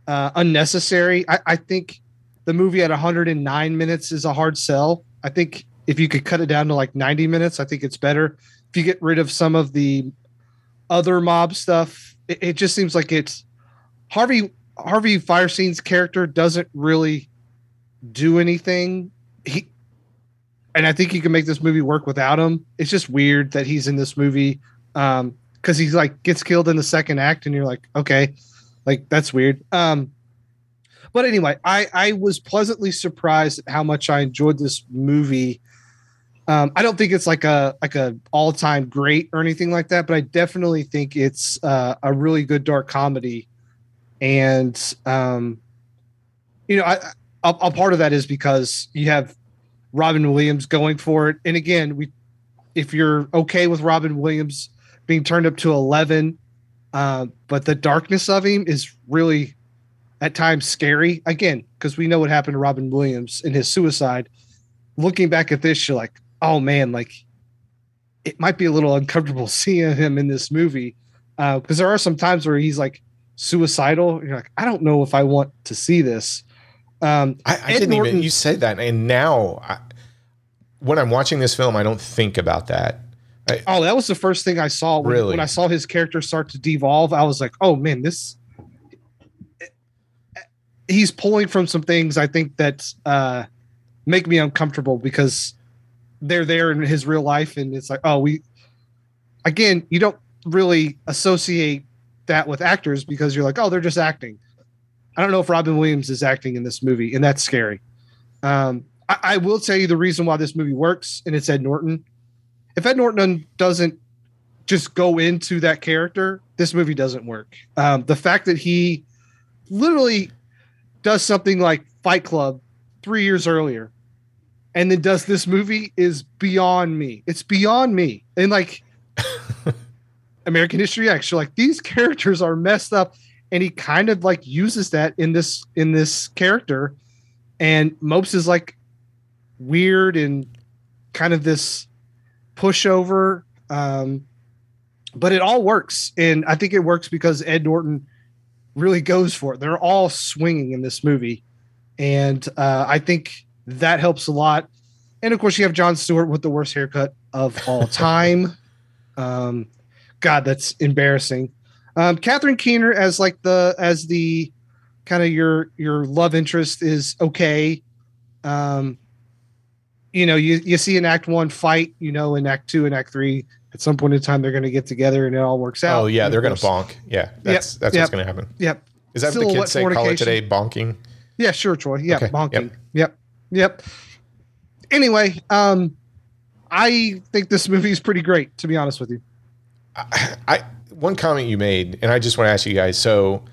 uh, unnecessary. I, I think the movie at 109 minutes is a hard sell. I think if you could cut it down to like 90 minutes, I think it's better. If you get rid of some of the other mob stuff, it, it just seems like it's Harvey Harvey Fierstein's character doesn't really do anything. He and I think you can make this movie work without him. It's just weird that he's in this movie um because he's like gets killed in the second act and you're like okay like that's weird um but anyway i i was pleasantly surprised at how much i enjoyed this movie um i don't think it's like a like a all-time great or anything like that but i definitely think it's uh, a really good dark comedy and um you know i a, a part of that is because you have robin williams going for it. And again we if you're okay with robin williams being turned up to 11 uh, but the darkness of him is really at times scary. Again because we know what happened to robin williams in his suicide. Looking back at this you're like oh man like it might be a little uncomfortable seeing him in this movie because there are some times where he's like suicidal. You're like i don't know if i want to see this um I, I didn't even. Norton- You said that, and now I, when I'm watching this film, I don't think about that. I, Oh, that was the first thing I saw when, Really? when I saw his character start to devolve. I was like, oh man, this he's pulling from some things I think that uh make me uncomfortable because they're there in his real life and it's like, oh, we again, you don't really associate that with actors because you're like, oh, they're just acting. I don't know if Robin Williams is acting in this movie, and that's scary. Um, I, I will tell you the reason why this movie works, and it's Ed Norton if Ed Norton doesn't just go into that character, this movie doesn't work. Um, the fact that he literally does something like Fight Club three years earlier and then does this movie is beyond me. It's beyond me. And like American History X, you're like these characters are messed up, and he kind of like uses that in this in this character, and Mopes is like weird and kind of this pushover. Um, but it all works. And I think it works because Ed Norton really goes for it. They're all swinging in this movie. And uh, I think that helps a lot. And of course, you have Jon Stewart with the worst haircut of all time. um, God, that's embarrassing. Um, Catherine Keener as like the as the kind of your your love interest is okay. Um, you know, you, you see in act one fight, you know, in act two and act three, at some point in time, they're going to get together and it all works out. oh yeah, And they're gonna bonk. Yeah, that's that's yep. what's gonna happen. Yep. Is that what the kids say? Call it today, bonking. Yeah, sure, Troy. Yeah, Okay, bonking. Yep. Yep. Anyway, um, I think this movie is pretty great, to be honest with you. I, I one comment you made, and I just want to ask you guys. So,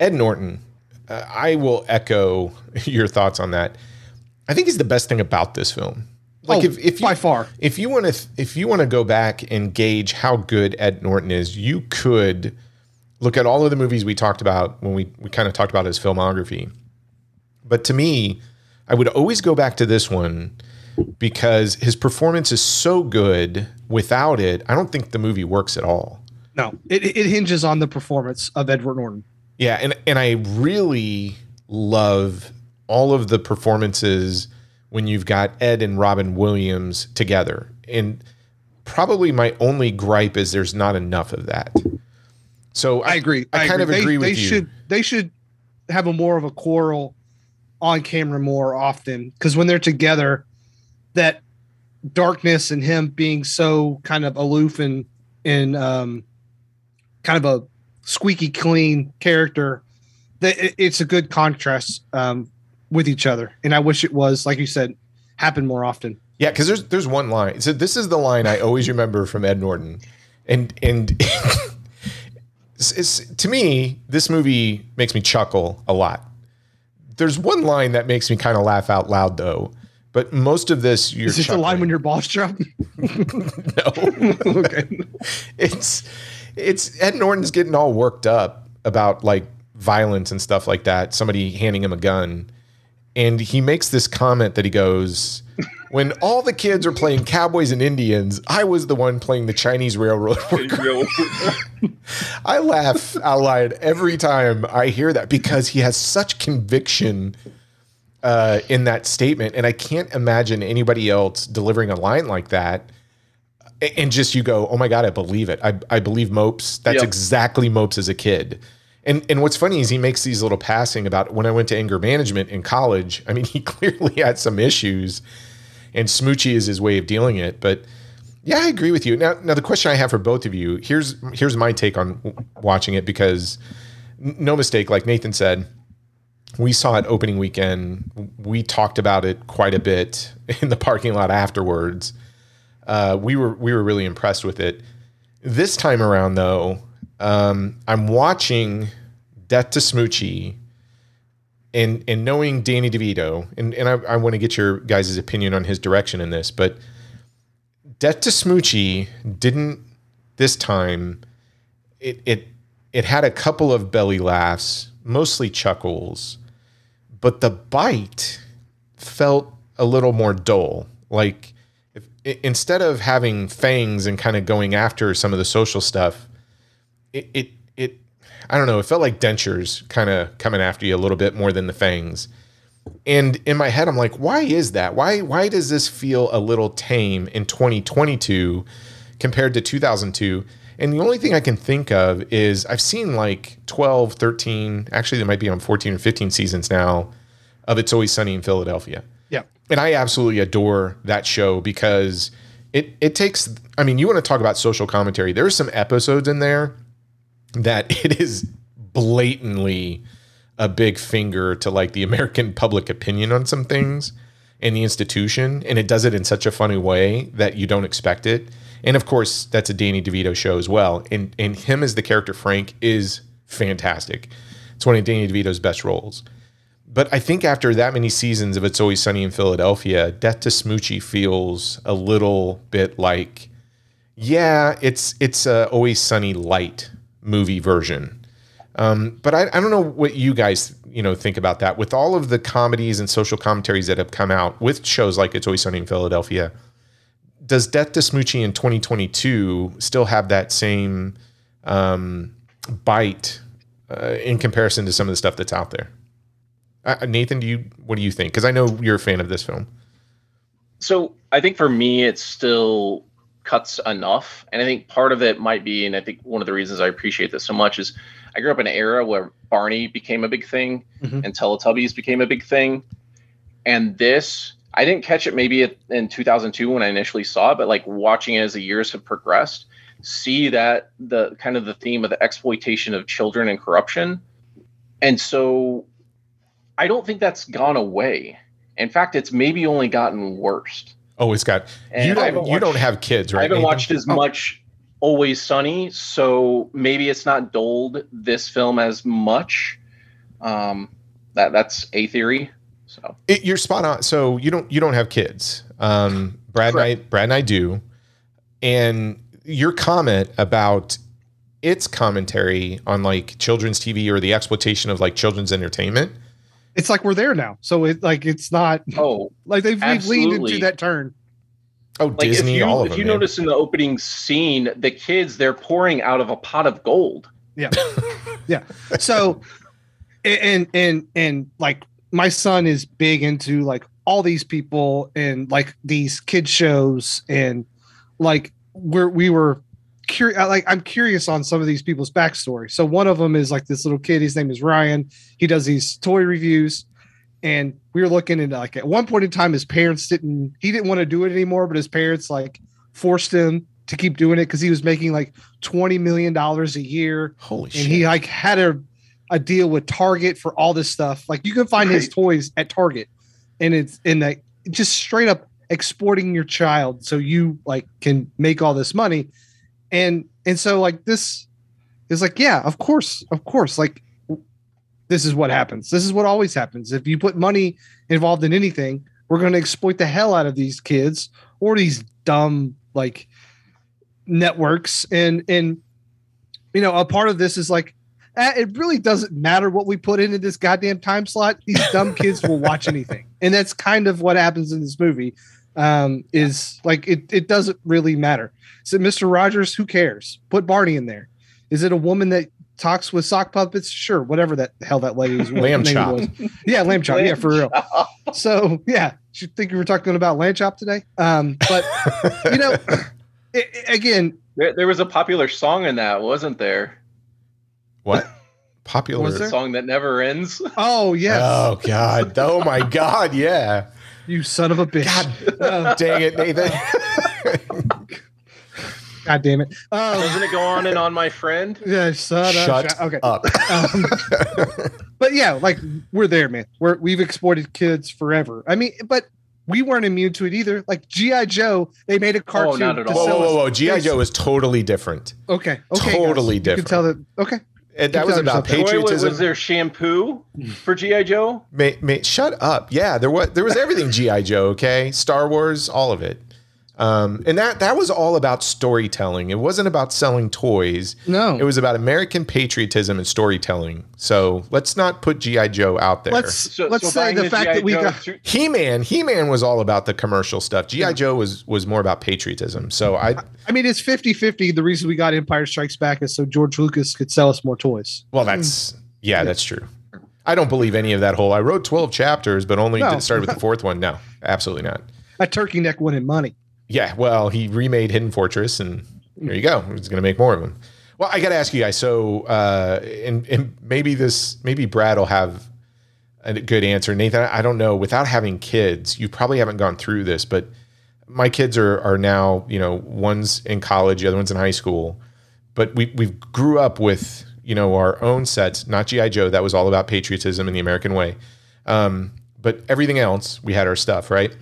Ed Norton, uh, I will echo your thoughts on that. I think he's the best thing about this film. Like oh, if, if you, by far, if you want to, if you want to go back and gauge how good Ed Norton is, you could look at all of the movies we talked about when we we kind of talked about his filmography. But to me, I would always go back to this one because his performance is so good. Without it, I don't think the movie works at all. No, it, it hinges on the performance of Edward Norton. Yeah, and and I really love all of the performances when you've got Ed and Robin Williams together. And probably my only gripe is there's not enough of that. So I, I agree. I, I kind agree. of agree they, with they you. Should, they should have a more of a quarrel on camera more often because when they're together, that darkness and him being so kind of aloof and in um, kind of a squeaky clean character, that it's a good contrast um, with each other. And I wish it was, like you said, happen more often. Yeah, because there's there's one line. So this is the line I always remember from Ed Norton, and and it's, it's, to me this movie makes me chuckle a lot. There's one line that makes me kind of laugh out loud though, but most of this you're. Is this the line when your balls drop? no. okay. It's it's Ed Norton's getting all worked up about like violence and stuff like that. Somebody handing him a gun and he makes this comment that he goes, "When all the kids are playing cowboys and Indians, I was the one playing the Chinese railroad worker." I laugh out loud every time I hear that because he has such conviction uh, in that statement, and I can't imagine anybody else delivering a line like that. And just you go, oh my god, I believe it. I, I believe Mopes. That's yep. exactly Mopes as a kid. And and what's funny is he makes these little passing about when I went to anger management in college. I mean, he clearly had some issues, and Smoochy is his way of dealing it. But yeah, I agree with you. Now, now the question I have for both of you here's here's my take on watching it because no mistake, like Nathan said, we saw it opening weekend. We talked about it quite a bit in the parking lot afterwards. Uh, we were we were really impressed with it. This time around, though, um, I'm watching Death to Smoochy and and knowing Danny DeVito, and, and I, I want to get your guys' opinion on his direction in this, but Death to Smoochy didn't this time it it it had a couple of belly laughs, mostly chuckles, but the bite felt a little more dull. Like instead of having fangs and kind of going after some of the social stuff, it it, it I don't know, it felt like dentures kind of coming after you a little bit more than the fangs. And in my head I'm like, why is that? Why why does this feel a little tame in 2022 compared to 2002? And the only thing I can think of is I've seen like 12, 13, actually there might be on 14 or 15 seasons now of It's Always Sunny in Philadelphia. Yeah. And I absolutely adore that show because it it takes I mean, you want to talk about social commentary. There's some episodes in there that it is blatantly a big finger to like the American public opinion on some things and the institution, and it does it in such a funny way that you don't expect it. And of course, that's a Danny DeVito show as well. And and him as the character Frank is fantastic. It's one of Danny DeVito's best roles. But I think after that many seasons of It's Always Sunny in Philadelphia, Death to Smoochy feels a little bit like, yeah, it's it's a Always Sunny light movie version. Um, but I, I don't know what you guys you know think about that with all of the comedies and social commentaries that have come out with shows like It's Always Sunny in Philadelphia. Does Death to Smoochy in 2022 still have that same um, bite uh, in comparison to some of the stuff that's out there? Uh, Nathan, do you what do you think? Because I know you're a fan of this film. So I think for me, it still cuts enough. And I think part of it might be, and I think one of the reasons I appreciate this so much is I grew up in an era where Barney became a big thing mm-hmm. and Teletubbies became a big thing. And this, I didn't catch it maybe in 2002 when I initially saw it, but like watching it as the years have progressed, see that the kind of the theme of the exploitation of children and corruption. And so I don't think that's gone away. In fact, it's maybe only gotten worse. Oh, it's got And you don't you don't have kids, right? I haven't Nathan? watched as Oh. much Always Sunny, so maybe it's not doled this film as much. Um, that that's a theory. So It, you're spot on. So you don't you don't have kids. Um, Brad and I, Brad and I do. And your comment about its commentary on like children's TV or the exploitation of like children's entertainment. It's like we're there now. So it like it's not oh, like they've, they've leaned into that turn. Oh, like Disney, if you all of if them. you man. notice in the opening scene, the kids they're pouring out of a pot of gold. Yeah. yeah. So and and and like my son is big into like all these people and like these kid shows and like we're we were curious like I'm curious on some of these people's backstory. So one of them is like this little kid, his name is Ryan. He does these toy reviews and we were looking into like at one point in time his parents didn't he didn't want to do it anymore, but his parents like forced him to keep doing it because he was making like 20 million dollars a year Holy and shit. he like had a a deal with Target for all this stuff. Like you can find his toys at Target, and it's in that just straight up exporting your child so you like can make all this money, and and so like this is like yeah, of course, of course, like this is what happens. This is what always happens. If you put money involved in anything, we're going to exploit the hell out of these kids or these dumb like networks and and you know a part of this is like eh, it really doesn't matter what we put into this goddamn time slot these dumb kids will watch anything and that's kind of what happens in this movie um is like it, it doesn't really matter is it mr rogers who cares put barney in there is it a woman that talks with sock puppets sure whatever that hell that lady's Lamb name chop. was. yeah lamb chop yeah for real Lamb so yeah you think we were talking about lamb chop today um but you know i- i- again There, there was a popular song in that, wasn't there? what? Popular. Was there? Song that never ends. oh yes Oh God. Oh my God. Yeah. You son of a bitch God Uh, dang it, Nathan. God damn it. Um, Doesn't it go on and on, my friend? yeah, shut, Shut up. Okay. up. Um, but yeah, like we're there, man. We're we've exploited kids forever. I mean, but we weren't immune to it either. Like GI Joe, they made a cartoon. Oh, not at all. Whoa, whoa, whoa, whoa. G.I. Joe is totally different. Okay. Okay. Totally guys. You can tell that. Okay. And that was about yourself that. Wait, wait, patriotism. was there shampoo for GI Joe? Mate, mate, shut up. Yeah, there was there was everything GI Joe. Okay, Star Wars, all of it. Um, and that that was all about storytelling. It wasn't about selling toys. No. It was about American patriotism and storytelling. So let's not put GI Joe out there. let's So, let's so say buying the fact G.I. that we Joe got through- He Man, He Man was all about the commercial stuff. GI Joe was was more about patriotism. So I I mean it's 50-50. The reason we got Empire Strikes Back is so George Lucas could sell us more toys. well, that's yeah, that's true. I don't believe any of that whole. I wrote twelve chapters, but only No. did start with the fourth one. No, absolutely not. A turkey neck wanted money. Yeah, well, he remade Hidden Fortress, and there you go. He's going to make more of them. Well, I got to ask you guys. So, uh, and, and maybe this, maybe Brad will have a good answer. Nathan, I don't know. Without having kids, you probably haven't gone through this, but my kids are are now, you know, one's in college, the other one's in high school. But we we grew up with you know our own sets, not GI Joe. That was all about patriotism and the American way. Um, but everything else, we had our stuff, right?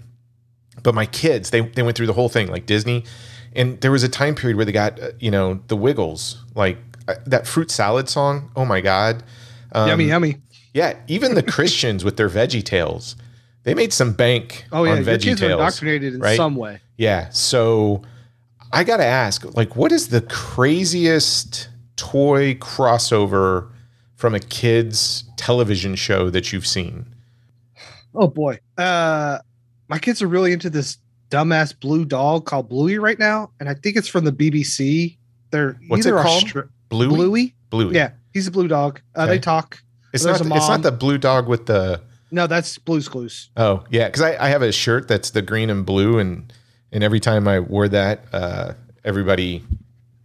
But my kids, they they went through the whole thing like Disney, and there was a time period where they got uh, you know the Wiggles, like uh, that fruit salad song. Oh my god, um, yummy, yummy. yeah, even the Christians with their Veggie Tales, they made some bank Oh yeah, on your kids Tales. indoctrinated in right? some way. Yeah, so I got to ask, like, what is the craziest toy crossover from a kids television show that you've seen? Oh boy. Uh my kids are really into this dumbass blue dog called Bluey right now, and I think it's from the BBC. They're What's it called? Bluey. Bluey? Bluey. Yeah, he's a blue dog. Uh, Okay. They talk. it's not. a It's not the blue dog with the. No, that's Blue's Clues. Oh yeah, because I, I have a shirt that's the green and blue, and and every time I wore that, uh, everybody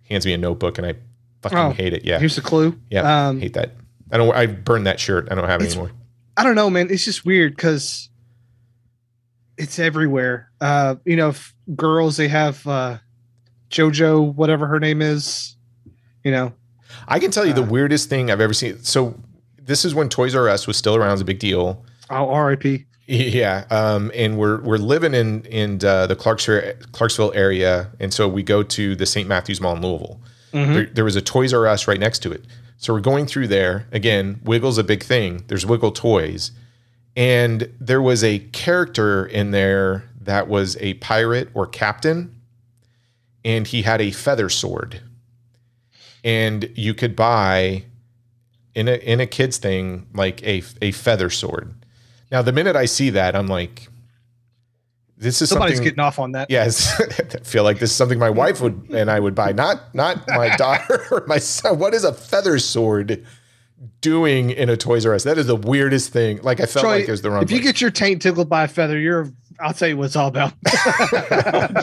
hands me a notebook, and I fucking Oh, hate it. Yeah, Here's the clue. yeah, Um, hate that. I don't. I burned that shirt. I don't have it anymore. I don't know, man. It's just weird because it's everywhere. Uh, you know, if girls they have uh JoJo, whatever her name is. You know, I can tell you the Uh, weirdest thing I've ever seen. So this is when Toys R Us was still around, it was a big deal. Oh, R.I.P. Yeah, um, and we're we're living in in uh, the Clarksville Clarksville area, and so we go to the St. Matthews Mall in Louisville. There, there was a Toys R Us right next to it, so we're going through there again. Wiggle's a big thing. There's Wiggle toys, and there was a character in there that was a pirate or captain, and he had a feather sword, and you could buy in a in a kids thing like a a feather sword. Now, the minute I see that, I'm like, this is Somebody's getting off on that. Yes, I feel like this is something my wife would and I would buy, not not my daughter or my son. What is a feather sword doing in a Toys R Us? That is the weirdest thing. Like I felt Troy, like it was the wrong. if you get your taint tickled by a feather, you're. I'll tell you what it's all about.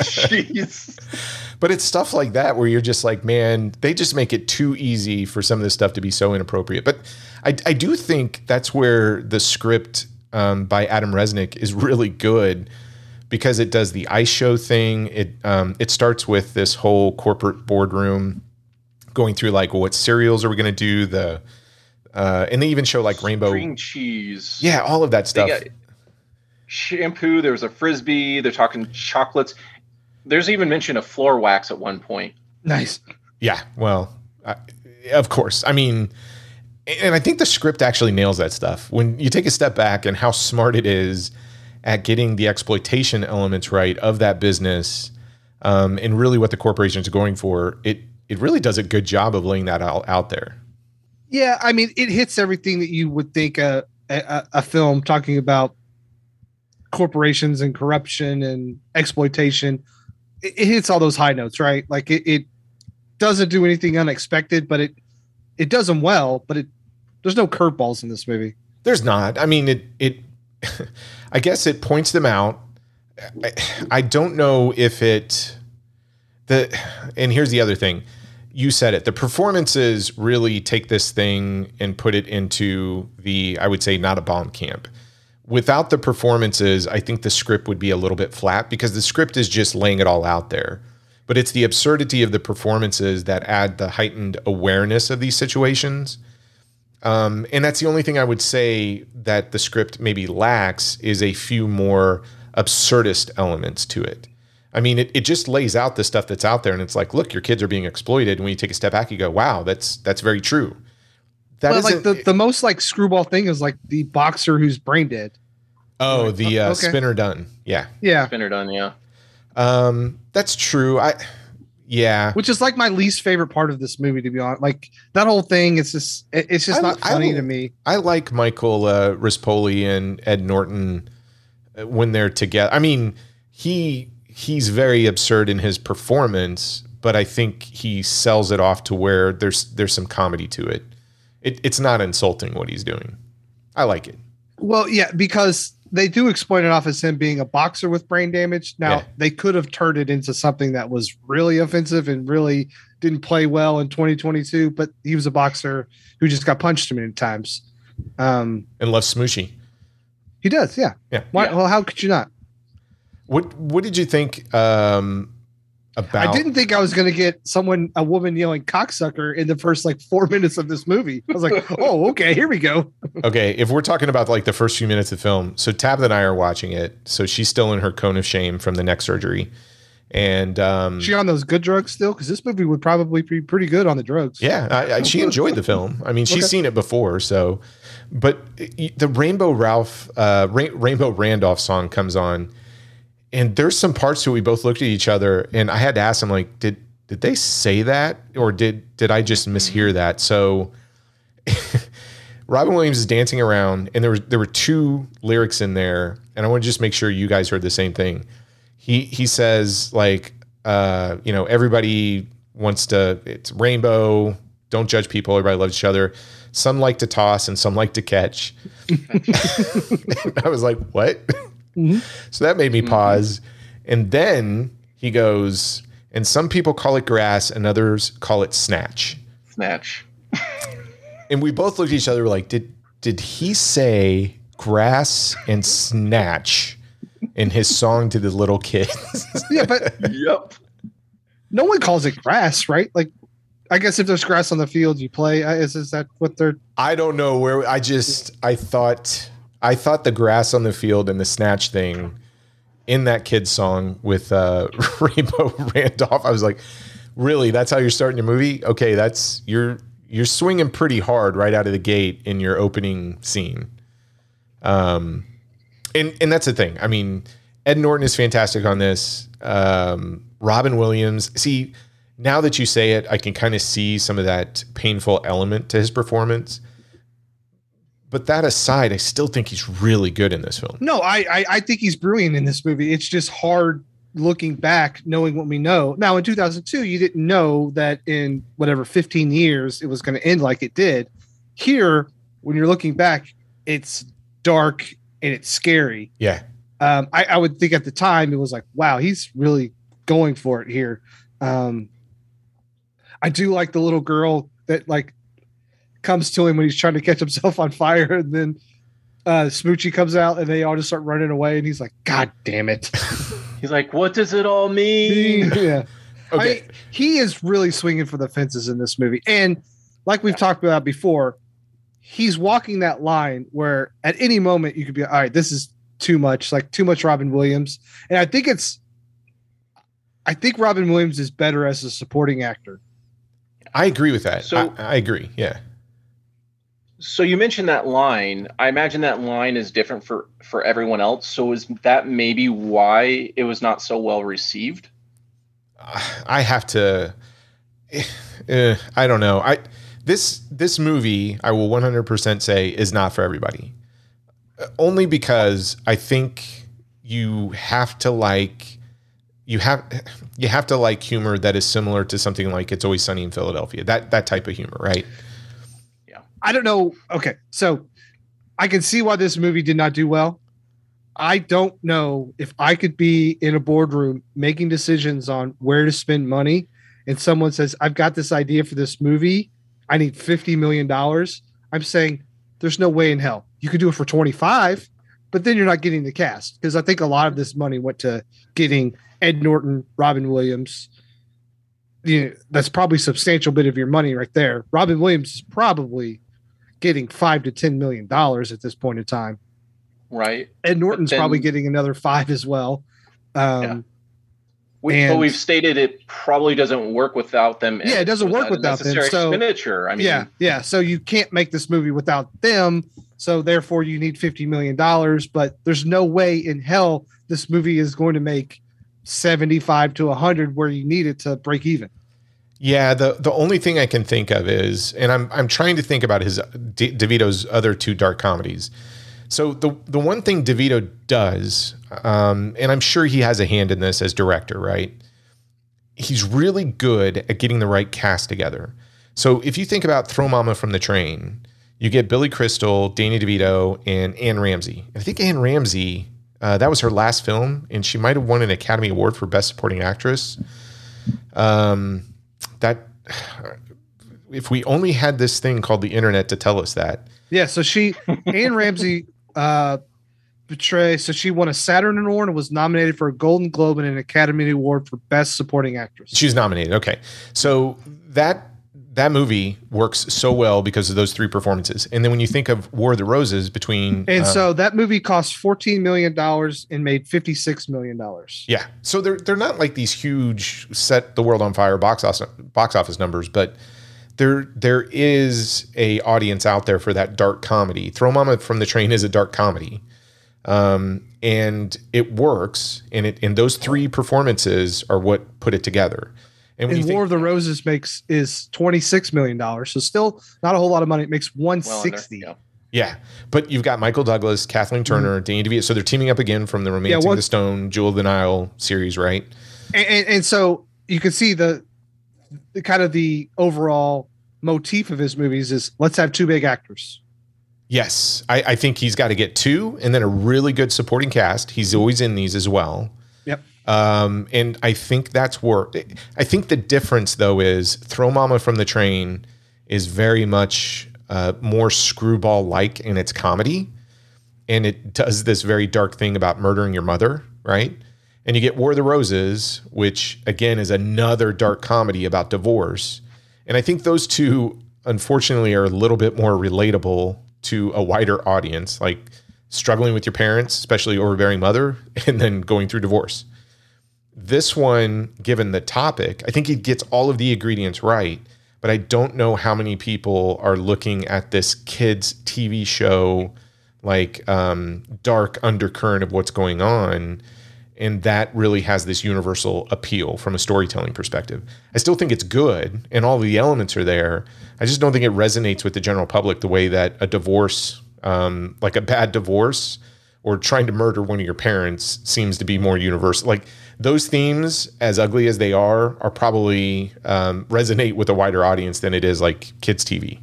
Jeez. but it's stuff like that where you're just like, man, they just make it too easy for some of this stuff to be so inappropriate. But I, I do think that's where the script um, by Adam Resnick is really good because it does the ice show thing. It um, it starts with this whole corporate boardroom going through like, well, what cereals are we going to do? The uh, and they even show like rainbow. Cream cheese. Yeah, all of that stuff. shampoo. There was a frisbee. They're talking chocolates. There's even mention of floor wax at one point. nice. Yeah, well, I, of course. I mean, and I think the script actually nails that stuff. When you take a step back and how smart it is at getting the exploitation elements right of that business, um, and really what the corporation is going for, it it really does a good job of laying that out, out there. Yeah, I mean, it hits everything that you would think a a, a film talking about corporations and corruption and exploitation. It, it hits all those high notes, right? Like it, it doesn't do anything unexpected, but it it does them well. But it there's no curveballs in this movie. There's not. I mean, it it. I guess it points them out. I, I don't know if it the and here's the other thing. You said it. The performances really take this thing and put it into the I would say not a bomb camp. Without the performances, I think the script would be a little bit flat because the script is just laying it all out there. But it's the absurdity of the performances that add the heightened awareness of these situations. Um, and that's the only thing I would say that the script maybe lacks is a few more absurdist elements to it. I mean, it, it just lays out the stuff that's out there, and it's like, look, your kids are being exploited. And when you take a step back, you go, wow, that's that's very true. That but like isn't- the, the most like screwball thing is like the boxer who's brain dead. oh the uh, okay. Spinner Dunn, yeah, Yeah, Spinner Dunn, yeah. um, that's true. I yeah, which is like my least favorite part of this movie, to be honest. Like that whole thing, it's just it- it's just I- not funny will- to me. I like Michael uh, Rispoli and Ed Norton uh, when they're together. I mean, he he's very absurd in his performance, but I think he sells it off to where there's there's some comedy to it. it it's not insulting what he's doing. I like it. Well, yeah, because they do exploit it off as him being a boxer with brain damage. Now Yeah. they could have turned it into something that was really offensive and really didn't play well in 2022. But he was a boxer who just got punched too many times. Um, And love Smoochy. he does, yeah. Yeah. Why, Yeah. Well, how could you not? What what did you think um, about? I didn't think I was going to get someone, a woman yelling cocksucker in the first like four minutes of this movie. I was like, oh, okay, here we go. Okay, if we're talking about like the first few minutes of the film, so Tabitha and I are watching it. So she's still in her cone of shame from the neck surgery, and um, She on those good drugs still? Because this movie would probably be pretty good on the drugs. Yeah, I, I, she enjoyed the film. I mean, she's Okay. seen it before, so. But the Rainbow Ralph, uh, Ra- Rainbow Randolph song comes on, and there's some parts that we both looked at each other, and I had to ask him like, did did they say that, or did did I just mishear that? So. Robin Williams is dancing around, and there was there were two lyrics in there, and I want to just make sure you guys heard the same thing. He he says like, uh, you know, everybody wants to. It's rainbow. Don't judge people. Everybody loves each other. Some like to toss, and some like to catch. I was like, what? Mm-hmm. So that made me mm-hmm. pause, and then he goes, and some people call it grass, and others call it snatch Snatch. and we both looked at each other we're like did did he say grass and snatch in his song to the little kids Yeah, but Yep. no one calls it grass, right? Like, I guess if there's grass on the field, you play. Uh, is, is that what they're? i don't know where i just i thought i thought the grass on the field and the snatch thing in that kid's song with uh, Rainbow Randolph. I was like, really? That's how you're starting your movie? Okay, that's you're you're swinging pretty hard right out of the gate in your opening scene. Um, and and that's the thing. I mean, Ed Norton is fantastic on this. Um, Robin Williams. See, now that you say it, I can kind of see some of that painful element to his performance. But that aside, I still think he's really good in this film. No, I, I I think he's brilliant in this movie. It's just hard looking back, knowing what we know. Now, in 2002, you didn't know that in whatever 15 years it was going to end like it did. Here, when you're looking back, it's dark and it's scary. Yeah. Um, I, I would think at the time it was like, wow, he's really going for it here. Um, I do like the little girl that like comes to him when he's trying to catch himself on fire, and then uh, Smoochy comes out and they all just start running away, and he's like, God damn it! He's like, what does it all mean? yeah. Okay. I, he is really swinging for the fences in this movie. And like we've talked about before, he's walking that line where at any moment you could be, all right, this is too much, like too much Robin Williams. And I think it's, I think Robin Williams is better as a supporting actor. I agree with that. So- I, I agree. Yeah. So you mentioned that line. I imagine that line is different for for everyone else. So is that maybe why it was not so well received? I have to. eh, I don't know. I this this movie I will 100% say is not for everybody. Uh, Only because I think you have to like you have you have to like humor that is similar to something like It's Always Sunny in Philadelphia. That that type of humor, right? I don't know. Okay. So I can see why this movie did not do well. I don't know if I could be in a boardroom making decisions on where to spend money and someone says, I've got this idea for this movie. I need $50 million. I'm saying there's no way in hell. You could do it for 25, but then you're not getting the cast because I think a lot of this money went to getting Ed Norton, Robin Williams. You know, that's probably a substantial bit of your money right there. Robin Williams is probably getting five to ten million dollars at this point in time. Right. Ed Norton's then- probably getting another five as well. Um, Yeah. We, but And- we've stated it probably doesn't work without them. Yeah, it doesn't work without them, so- expenditure. I mean, yeah, yeah. So you can't make this movie without them. So therefore, you need fifty million dollars. But there's no way in hell this movie is going to make seventy-five to hundred where you need it to break even. Yeah, the the only thing I can think of is, and I'm I'm trying to think about his D- DeVito's other two dark comedies. So the the one thing DeVito does, um, and I'm sure he has a hand in this as director, right? He's really good at getting the right cast together. So if you think about Throw Mama from the Train, you get Billy Crystal, Danny DeVito, and Anne Ramsey. And I think Anne Ramsey, uh, that was her last film, and she might have won an Academy Award for Best Supporting Actress. Um, that if we only had this thing called the internet to tell us that Yeah. So she, Anne Ramsey, uh, betray. So she won a Saturn Award and was nominated for a Golden Globe and an Academy Award for Best Supporting Actress. She's nominated okay so that that movie works so well because of those three performances. And then when you think of war of the roses between And so that movie cost $14 million and made $56 million. yeah. So they're they're not like these huge set the world on fire box office box office numbers but there there is a audience out there for that dark comedy. Throw mama from the train is a dark comedy. Um, and it works and it and those three performances are what put it together and And War think, of the Roses makes is $26 million. So still not a whole lot of money. It makes well 160. yeah. yeah but you've got michael douglas kathleen turner danny devito so they're teaming up again from the romancing Mm-hmm. the stone jewel of the nile series right and, and, and so you can see the, the kind of the overall motif of his movies is let's have two big actors. Yes, I, I think he's got to get two, and then a really good supporting cast. He's always in these as well. Um, and I think that's where I think the difference though is Throw Mama from the Train is very much uh, more screwball like in its comedy, and it does this very dark thing about murdering your mother, right? And you get War of the Roses, which again is another dark comedy about divorce. And I think those two, unfortunately, are a little bit more relatable to a wider audience. Like struggling with your parents, especially overbearing mother, and then going through divorce. This one, given the topic, I think it gets all of the ingredients right, but I don't know how many people are looking at this kids' TV show like um, dark undercurrent of what's going on. And that really has this universal appeal from a storytelling perspective. I still think it's good and all the elements are there. I just don't think it resonates with the general public the way that a divorce, um, like a bad divorce or trying to murder one of your parents, seems to be more universal. Like those themes, as ugly as they are, are probably um, resonate with a wider audience than it is like kids' TV.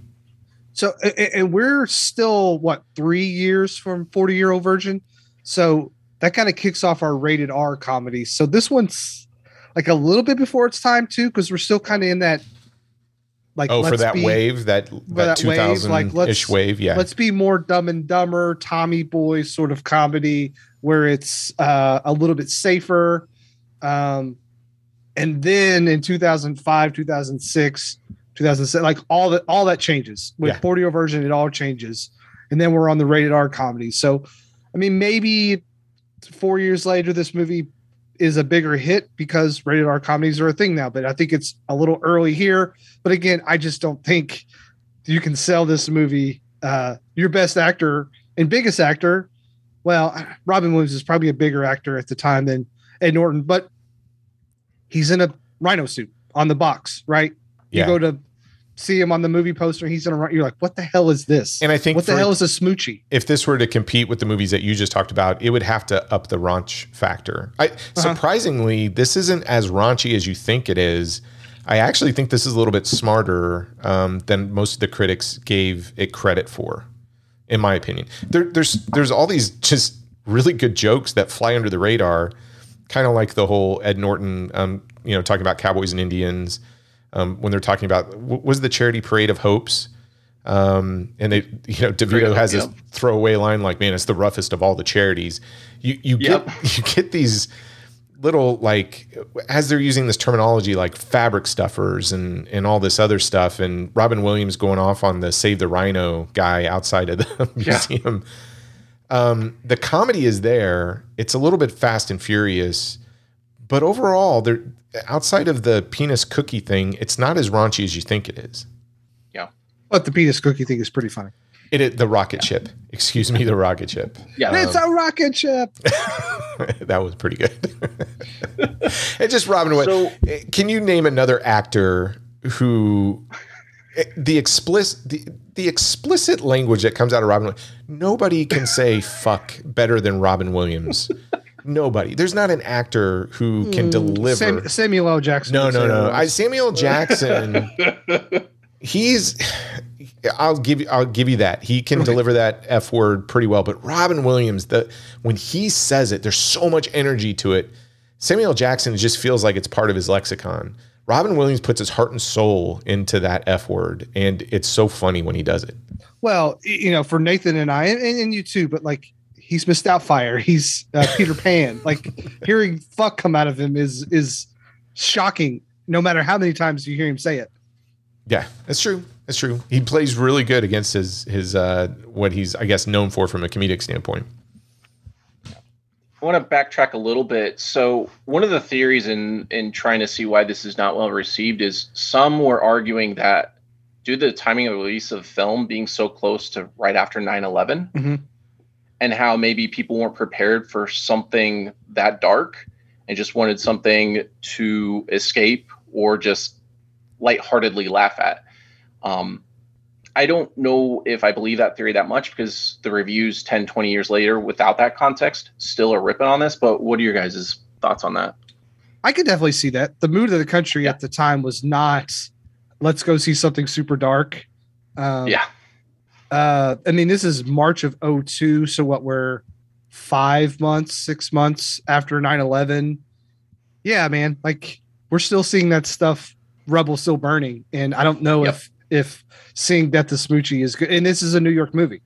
So, and we're still what three years from forty year old virgin. So that kind of kicks off our rated R comedy. So this one's like a little bit before its time too, because we're still kind of in that. Like Oh, for that be- wave, that that two wave, thousand like, ish let's- wave, yeah. Let's be more dumb and dumber, Tommy Boy sort of comedy where it's uh, a little bit safer. Um, and then in 2005, 2006, 2007, like all that, all that changes with Yeah. 40 year version. It all changes. And then we're on the rated R comedy. So, I mean, maybe four years later, this movie is a bigger hit because rated R comedies are a thing now, but I think it's a little early here. But again, I just don't think you can sell this movie. Uh, your best actor and biggest actor, well, Robin Williams is probably a bigger actor at the time than Ed Norton, but he's in a rhino suit on the box, right? Yeah. You go to see him on the movie poster, he's in a rhino. You're like, what the hell is this? And I think what the for- hell is a Smoochy? if this were to compete with the movies that you just talked about, it would have to up the raunch factor. I surprisingly, this isn't as raunchy as you think it is. I actually think this is a little bit smarter um, than most of the critics gave it credit for, in my opinion. There, there's there's all these just really good jokes that fly under the radar, kind of like the whole Ed Norton, um, you know, talking about cowboys and Indians. Um, when they're talking about what was the charity parade of hopes, um, and they, you know, DeVito has this throwaway line like, "Man, it's the roughest of all the charities." You you Yep. get you get these little like as they're using this terminology like fabric stuffers and and all this other stuff, and Robin Williams going off on the Save the Rhino guy outside of the museum. Um, the comedy is there. It's a little bit fast and furious, but overall, there outside of the penis cookie thing, it's not as raunchy as you think it is. Yeah, but the penis cookie thing is pretty funny. It, it the rocket ship. Excuse me, the rocket ship. Yeah. it's a rocket ship. that was pretty good. and just Robin, Williams. So- can you name another actor who Eh, the explicit the, the explicit language that comes out of Robin? Williams, Nobody can say fuck better than Robin Williams. Nobody. There's not an actor who can hmm. deliver. Sam, Samuel L. Jackson. No, no, no. I, Samuel Jackson. he's. I'll give you. I'll give you that. He can deliver that f word pretty well. But Robin Williams, the when he says it, there's so much energy to it. Samuel Jackson just feels like it's part of his lexicon. Robin Williams puts his heart and soul into that f word, and it's so funny when he does it. Well, you know, for Nathan and I, and, and you too, but like he's Mrs. Doubtfire. he's uh, Peter Pan. Like hearing "fuck" come out of him is is shocking. No matter how many times you hear him say it. Yeah, that's true. That's true. He plays really good against his his uh, what he's I guess known for from a comedic standpoint. I want to backtrack a little bit. So one of the theories in in trying to see why this is not well received is some were arguing that due to the timing of the release of film being so close to right after 9-11 Mhm. and how maybe people weren't prepared for something that dark and just wanted something to escape or just lightheartedly laugh at. Um, I don't know if I believe that theory that much because the reviews 10, 20 years later, without that context, still are ripping on this. But what are your guys' thoughts on that? I could definitely see that. The mood of the country Yeah. at the time was not let's go see something super dark. Um, yeah. uh i mean this is march of 02 so what we're five months six months after 9-11 yeah man like we're still seeing that stuff rubble still burning and i don't know Yep. if if seeing death to Smoochy is good and this is a new york movie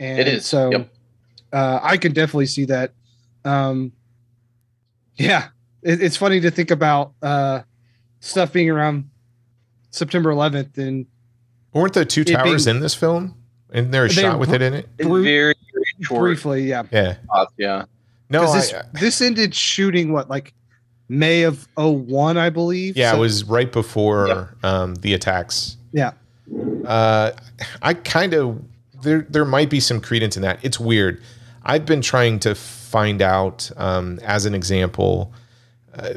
and It is, so yep. uh i can definitely see that um yeah it, it's funny to think about uh stuff being around september 11th and Weren't the two towers being- in this film? Isn't there a shot with br- it in it? Brute- very, very short briefly, yeah. Yeah. spots, yeah. No, Because I, this this ended shooting what like May of 01, I believe. yeah, So- it was right before um, the attacks. yeah. Uh, I kind of there there might be some credence in that. It's weird. I've been trying to find out um, as an example. Uh,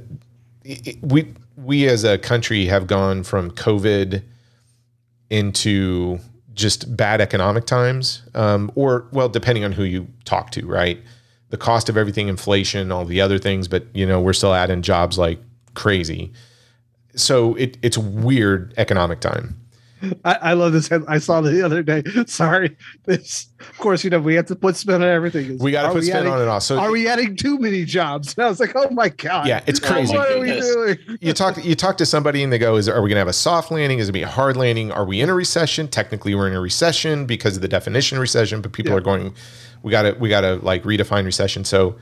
it- it- we we as a country have gone from COVID into just bad economic times, um, or well, depending on who you talk to, right? The cost of everything, inflation, all the other things, but you know we're still adding jobs like crazy. So it, it's weird economic time. I, I love this. head- I saw it the other day. Sorry. This, of course, you know, we have to put spin on everything. We got to put spin adding- on it all. So Are we adding too many jobs? And I was like, oh my God. yeah, it's crazy. my What are we doing? you talk you talk to somebody and they go, "Is are we going to have a soft landing? Is it going to be a hard landing? Are we in a recession? Technically, we're in a recession because of the definition of recession, but people Yeah. are going, we got to we got to like redefine recession." So,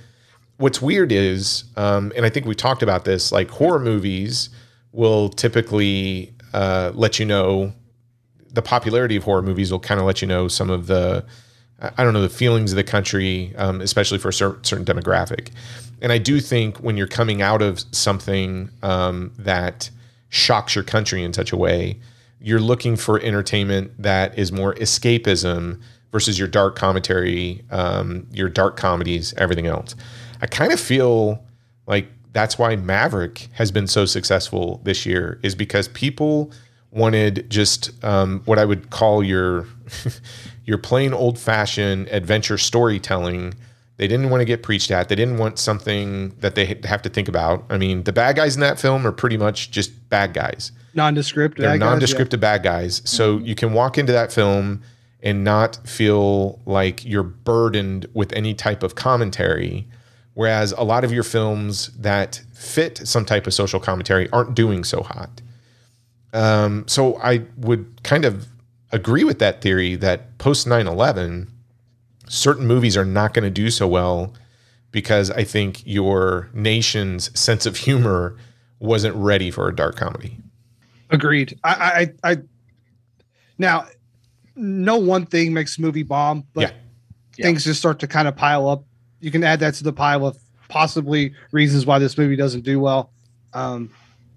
what's weird is, um, and I think we talked about this, like horror movies will typically uh, let you know the popularity of horror movies will kind of let you know some of the I don't know the feelings of the country, um, especially for a cer- certain demographic. And I do think when you're coming out of something um, that shocks your country in such a way, you're looking for entertainment that is more escapism versus your dark commentary, um, your dark comedies, everything else. I kind of feel like that's why Maverick has been so successful this year, is because people wanted just um, what I would call your your plain old fashioned adventure storytelling. They didn't want to get preached at. They didn't want something that they have to think about. I mean, the bad guys in that film are pretty much just bad guys. Nondescript. They're bad guys, nondescript bad guys. So you can walk into that film and not feel like you're burdened with any type of commentary. Whereas a lot of your films that fit some type of social commentary aren't doing so hot. Um, so I would kind of agree with that theory that post 9 11, certain movies are not going to do so well because I think your nation's sense of humor wasn't ready for a dark comedy. Agreed. I, I, I, now, no one thing makes a movie bomb, but Yeah. Yeah. things just start to kind of pile up. You can add that to the pile of possibly reasons why this movie doesn't do well. Um,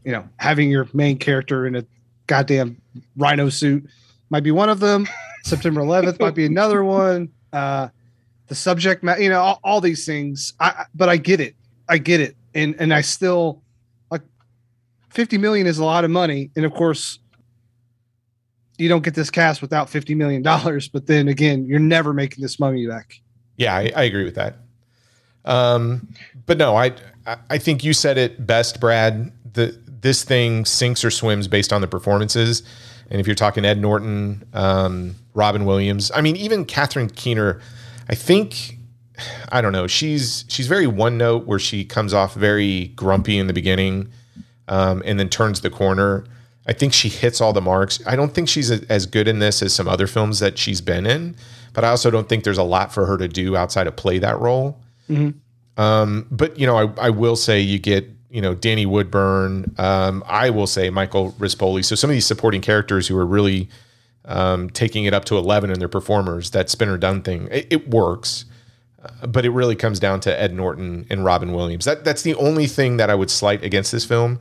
you know, having your main character in a goddamn rhino suit might be one of them. September 11th might be another one. Uh, the subject matter, you know, all, all these things. I, but I get it. I get it. And and I still like 50 million is a lot of money. And of course, you don't get this cast without 50 million dollars. But then again, you're never making this money back. Yeah, I, I agree with that. Um, but no, I- I think you said it best, Brad. The this thing sinks or swims based on the performances. And if you're talking Ed Norton, um, Robin Williams, I mean, even Catherine Keener, I think I don't know. She's she's very one note where she comes off very grumpy in the beginning, um, and then turns the corner. I think she hits all the marks. I don't think she's a, as good in this as some other films that she's been in, but I also don't think there's a lot for her to do outside of play that role. Um, but you know, I, I will say you get you know Danny Woodburn. Um, I will say Michael Rispoli. So some of these supporting characters who are really um, taking it up to eleven in their performers. That Spinner Dunn thing, it, it works. Uh, but it really comes down to Ed Norton and Robin Williams. That that's the only thing that I would slight against this film.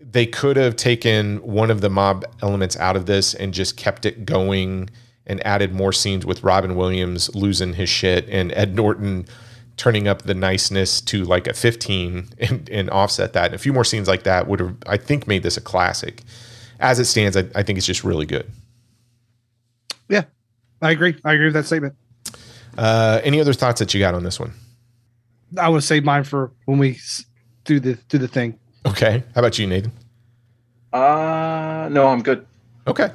They could have taken one of the mob elements out of this and just kept it going and added more scenes with Robin Williams losing his shit and Ed Norton turning up the niceness to like a 15 and, and offset that. And a few more scenes like that would have, I think, made this a classic. As it stands, I, I think it's just really good. Yeah, I agree. I agree with that statement. Uh, any other thoughts that you got on this one? I would save mine for when we do the do the thing. Okay. How about you, Nathan? Uh, no, I'm good. Okay.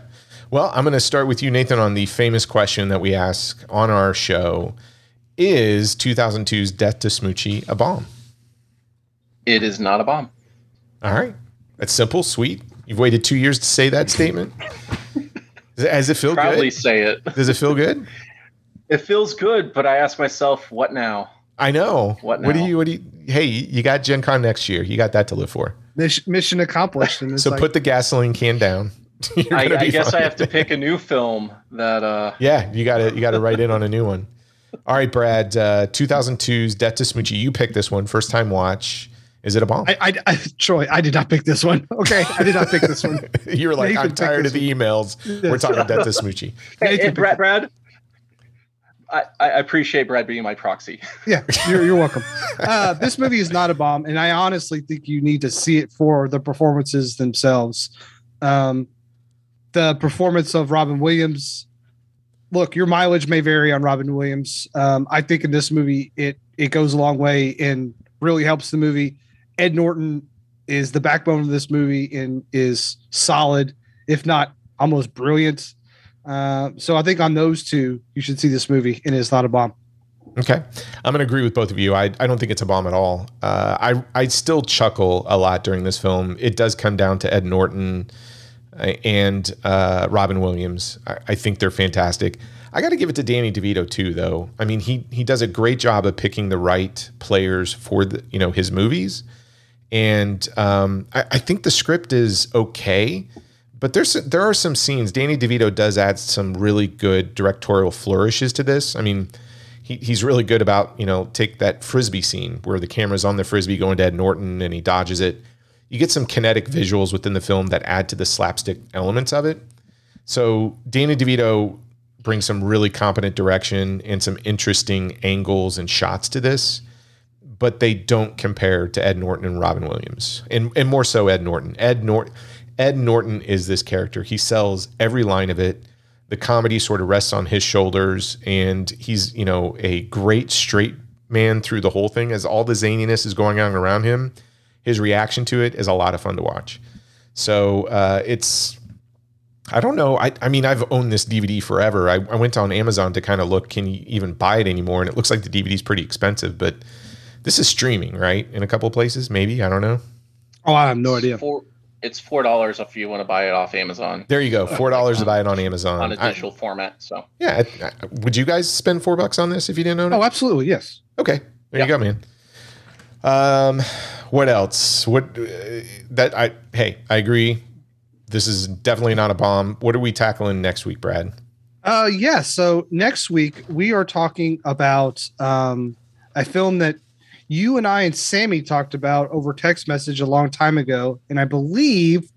Well, I'm going to start with you, Nathan, on the famous question that we ask on our show Is 2002's Death to Smoochy a bomb? It is not a bomb. All right. That's simple, sweet. You've waited two years to say that statement. Does it- Does it feel Proudly good? say it. Does it feel good? It feels good, but I ask myself, what now? I know. What now? What do you? What do you? Hey, you got Gen Con next year. You got that to live for. Mission, mission accomplished. And So like, put the gasoline can down. I, I guess fine. I have to pick a new film that uh Yeah, you got to you got to write in on a new one. All right, Brad. Uh, 2002's Death to Smoochy. You picked this one, first time watch. Is it a bomb? I, I, I, Troy, I did not pick this one. Okay, I did not pick this one. you were like, Nathan I'm tired of the emails. We're talking Death to Smoochy. Hey, hey, Brad. Brad I, I appreciate Brad being my proxy. Yeah, you're, you're welcome. Uh, this movie is not a bomb, and I honestly think you need to see it for the performances themselves. Um, the performance of Robin Williams. Look, your mileage may vary on Robin Williams. Um, I think in this movie, it it goes a long way and really helps the movie. Ed Norton is the backbone of this movie and is solid, if not almost brilliant. Uh, so I think on those two, you should see this movie, and it's not a bomb. Okay, I'm to agree with both of you. I, I don't think it's a bomb at all. Uh, I I still chuckle a lot during this film. It does come down to Ed Norton and uh, Robin Williams. I, I think they're fantastic. I got to give it to Danny DeVito too, though. I mean, he he does a great job of picking the right players for the you know his movies, and um, I, I think the script is okay. But there's there are some scenes. Danny DeVito does add some really good directorial flourishes to this. I mean, he, he's really good about you know take that frisbee scene where the camera's on the frisbee going to Ed Norton and he dodges it. You get some kinetic visuals within the film that add to the slapstick elements of it. So Danny DeVito brings some really competent direction and some interesting angles and shots to this, but they don't compare to Ed Norton and Robin Williams, and and more so Ed Norton. Ed Norton. Ed Norton is this character. He sells every line of it. The comedy sort of rests on his shoulders, and he's you know a great straight man through the whole thing. As all the zaniness is going on around him, his reaction to it is a lot of fun to watch. So uh, it's I don't know. I, I mean, I've owned this DVD forever. I, I went on Amazon to kind of look, can you even buy it anymore? And it looks like the DVD is pretty expensive, but this is streaming, right? In a couple of places, maybe. I don't know. Oh, I have no idea. Four, it's four dollars if you want to buy it off Amazon There you go. Four dollars to buy it on Amazon. on a I- digital format. So yeah. I- I- would you guys spend four bucks on this if you didn't own it? Oh, absolutely. Yes. Okay, there you Yeah. go, man. Um, what else? What uh, that I hey, I agree. This is definitely not a bomb. What are we tackling next week, Brad? Uh, yeah. So next week we are talking about um, a film that you and I and Sammy talked about over text message a long time ago, and I believe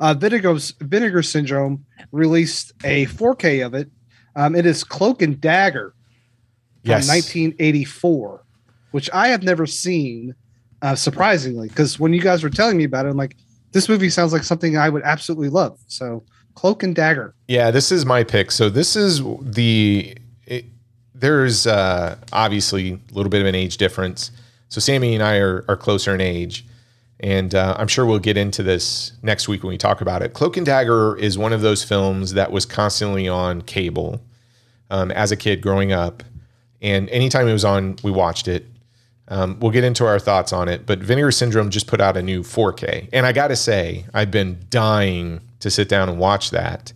uh, Vinegar's Vinegar Syndrome released a 4K of it. Um, it is Cloak and Dagger from Yes. 1984, which I have never seen. Uh, surprisingly, because when you guys were telling me about it, I'm like, this movie sounds like something I would absolutely love. So, Cloak and Dagger. Yeah, this is my pick. So this is the it, there's uh, obviously a little bit of an age difference. So Sammy and I are, are closer in age, and uh, I'm sure we'll get into this next week when we talk about it. Cloak and Dagger is one of those films that was constantly on cable um, as a kid growing up, and anytime it was on, we watched it. Um, we'll get into our thoughts on it, but Vinegar Syndrome just put out a new 4K, and I got to say, I've been dying to sit down and watch that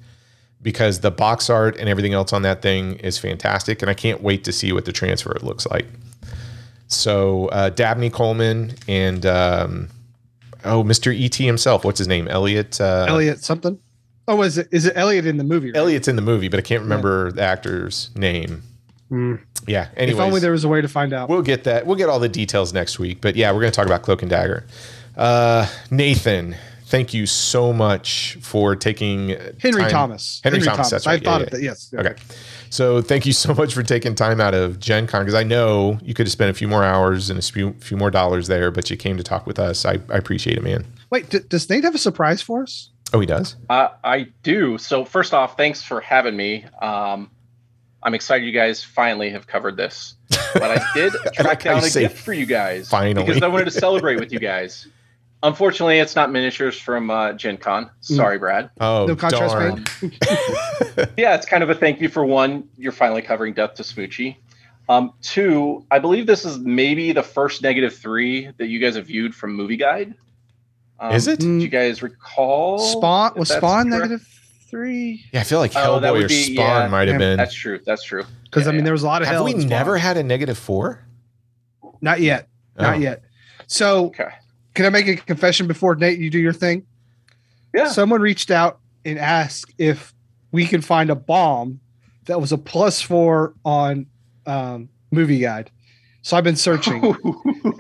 because the box art and everything else on that thing is fantastic, and I can't wait to see what the transfer looks like. So uh, Dabney Coleman and um, oh, Mr. ET himself, what's his name? Elliot. Uh, Elliot something. Oh, is it is it Elliot in the movie? right? Elliot's in the movie, but I can't remember the actor's name. Hmm. Yeah. If only there was a way to find out. We'll get that. We'll get all the details next week. But yeah, we're going to talk about Cloak and Dagger. Uh, Nathan, thank you so much for taking Henry time- Thomas. Henry, Thomas. That's right. I thought Yeah, of that. Yes. yeah. Okay. So thank you so much for taking time out of Gen Con because I know you could have spent a few more hours and a few, few more dollars there, but you came to talk with us. I, I appreciate it, man. Wait, d- does Nate have a surprise for us? Oh, he does. Uh, I do. So first off, thanks for having me. Um, I'm excited you guys finally have covered this. But I did I track down a gift for you guys finally. because I wanted to celebrate with you guys. Unfortunately, it's not miniatures from uh, Gen Con. Sorry, Brad. Oh, no contrast darn. Yeah, it's kind of a thank you for one. You're finally covering Death to Smoochy. Um, two, I believe this is maybe the first negative three that you guys have viewed from Movie Guide. Um, Is it? Do you guys recall? Spawn was Spawn correct? negative three? Yeah, I feel like Oh, Hellboy would or be- Spawn yeah. might have been. That's true. That's true. Because Yeah, I mean, yeah. there was a lot of Have hell. we never had a negative four? Not yet. Not Oh. yet. So, Okay. can I make a confession before Nate? You do your thing. Yeah. Someone reached out and asked if we can find a bomb that was a plus four on um, movie guide. So I've been searching,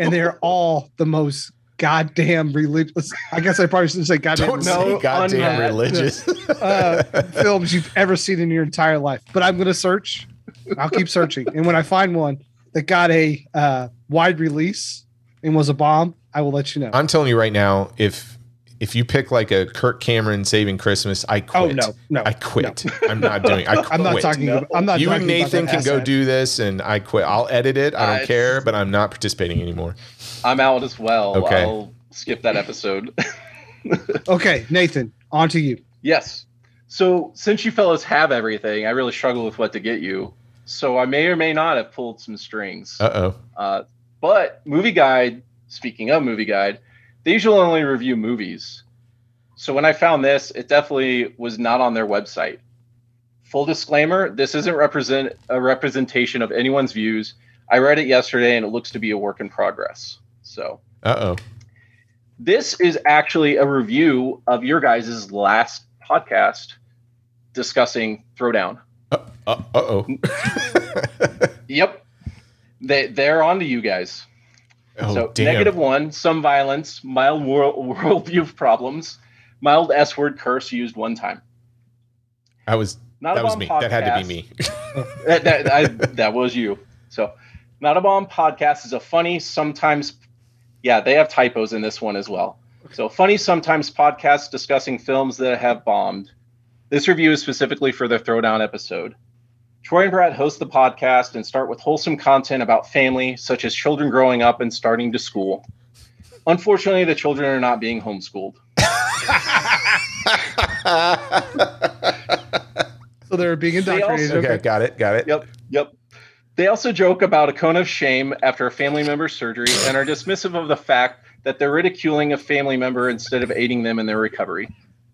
and they're all the most goddamn religious. I guess I probably shouldn't say goddamn Don't No, goddamn unmet. religious. uh, films you've ever seen in your entire life. But I'm going to search. I'll keep searching, and when I find one that got a uh, wide release and was a bomb, I will let you know. I'm telling you right now, if if you pick like a Kirk Cameron Saving Christmas, I quit. Oh, no, no, I quit. I'm not doing. I quit. I'm not talking. No. About, I'm not. You talking and Nathan that can go do this, and I quit. I'll edit it. I don't it's- care, but I'm not participating anymore. I'm out as well. Okay. I'll skip that episode. Okay, Nathan, on to you. yes. So since you fellows have everything, I really struggle with what to get you. So I may or may not have pulled some strings. Uh oh. Uh, but Movie Guide, speaking of Movie Guide, they usually only review movies. So when I found this, it definitely was not on their website. Full disclaimer: this isn't represent a representation of anyone's views. I read it yesterday, and it looks to be a work in progress. So Uh oh. this is actually a review of your guys' last podcast discussing Throwdown. Uh oh. Yep, they they're on to you guys. Oh so damn. negative one, some violence, mild world worldview problems, mild S word curse used one time. I was. Not That a was bomb me. podcast. That had to be me. that, that, I, that was you. So, not a bomb podcast is a funny, sometimes, yeah, they have typos in this one as well. So, funny, sometimes podcasts discussing films that have bombed. This review is specifically for the Throwdown episode. Troy and Brad host the podcast and start with wholesome content about family, such as children growing up and starting to school. Unfortunately, the children are not being homeschooled. So they're being indoctrinated. also- okay, got it. Got it. Yep, yep. They also joke about a cone of shame after a family member's surgery and are dismissive of the fact that they're ridiculing a family member instead of aiding them in their recovery.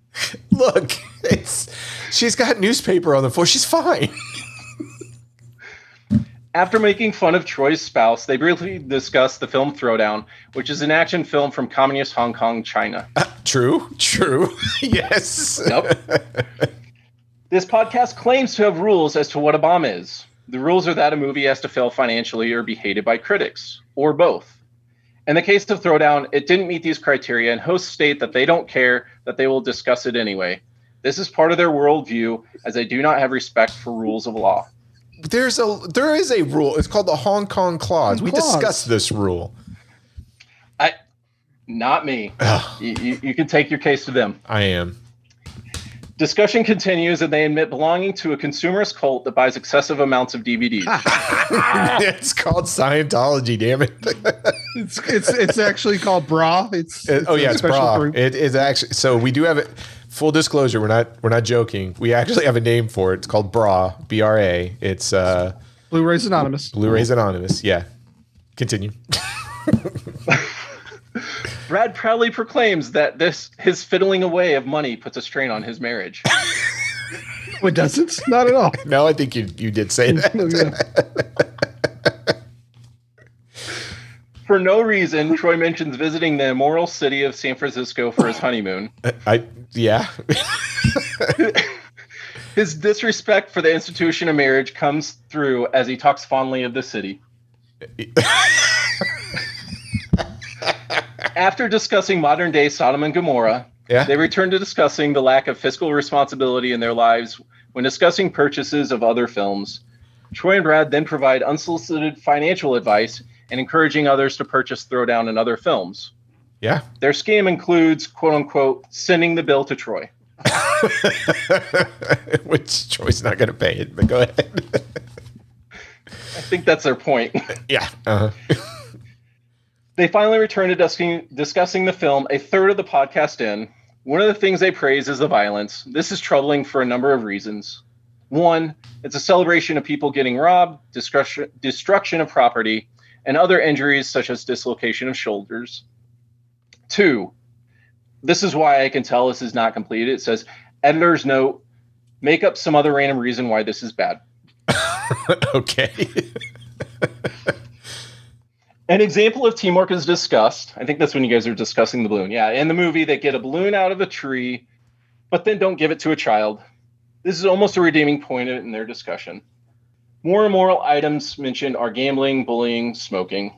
Look, it's she's got newspaper on the floor. She's fine. After making fun of Troy's spouse, they briefly discuss the film Throwdown, which is an action film from communist Hong Kong, China. Uh, true. True. yes. Yep. this podcast claims to have rules as to what a bomb is. The rules are that a movie has to fail financially or be hated by critics, or both. In the case of Throwdown, it didn't meet these criteria, and hosts state that they don't care, that they will discuss it anyway. This is part of their worldview, as they do not have respect for rules of law. There's a there is a rule. It's called the Hong Kong clause. We Clause. discussed this rule. I, not me. You, you, you can take your case to them. I am. Discussion continues, and they admit belonging to a consumerist cult that buys excessive amounts of DVDs. it's called Scientology. Damn it. It's it's it's actually called bra. It's, It- oh yeah, it's bra. group. It is actually so we do have it. Full disclosure, we're not we're not joking. We actually have a name for it. It's called Bra. B R A. It's uh, Blu-rays Anonymous. Blu-rays Anonymous. Yeah. Continue. Brad proudly proclaims that this his fiddling away of money puts a strain on his marriage. Oh, it doesn't. Not at all. no, I think you you did say mm, that. Oh, for no reason, Troy mentions visiting the immoral city of San Francisco for his honeymoon. I yeah. His disrespect for the institution of marriage comes through as he talks fondly of the city. After discussing modern day Sodom and Gomorrah, Yeah. they return to discussing the lack of fiscal responsibility in their lives when discussing purchases of other films. Troy and Brad then provide unsolicited financial advice and encouraging others to purchase Throwdown and other films. Yeah. Their scheme includes, quote unquote, sending the bill to Troy. Which Troy's not going to pay it, but go ahead. I think that's their point. yeah. Uh-huh. They finally return to discussing, discussing the film a third of the podcast in. One of the things they praise is the violence. This is troubling for a number of reasons. One, it's a celebration of people getting robbed, destruction, destruction of property, and other injuries such as dislocation of shoulders. Two, this is why I can tell this is not completed. It says, editor's note, make up some other random reason why this is bad. okay. An example of teamwork is discussed. I think that's when you guys are discussing the balloon. Yeah, in the movie, they get a balloon out of a tree, but then don't give it to a child. This is almost a redeeming point in their discussion. More immoral items mentioned are gambling, bullying, smoking.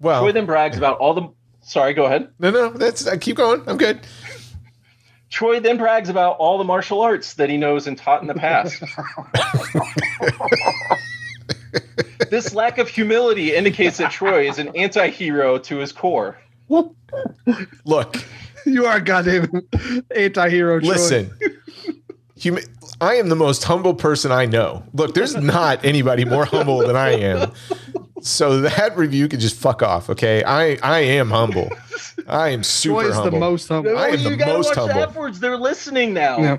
Well, Troy then brags about all the. Sorry, go ahead. no, no, that's uh, keep going. I'm good. Troy then brags about all the martial arts that he knows and taught in the past. this lack of humility indicates that Troy is an anti hero to his core. Look, You are a goddamn anti-hero. Troy. listen. Humi- I am the most humble person I know. Look, there's not anybody more humble than I am. So that review can just fuck off, okay? I I am humble. I am super humble. Troy is humble. the most humble. I am you the gotta most watch humble. the afterwards. They're listening now. Yeah.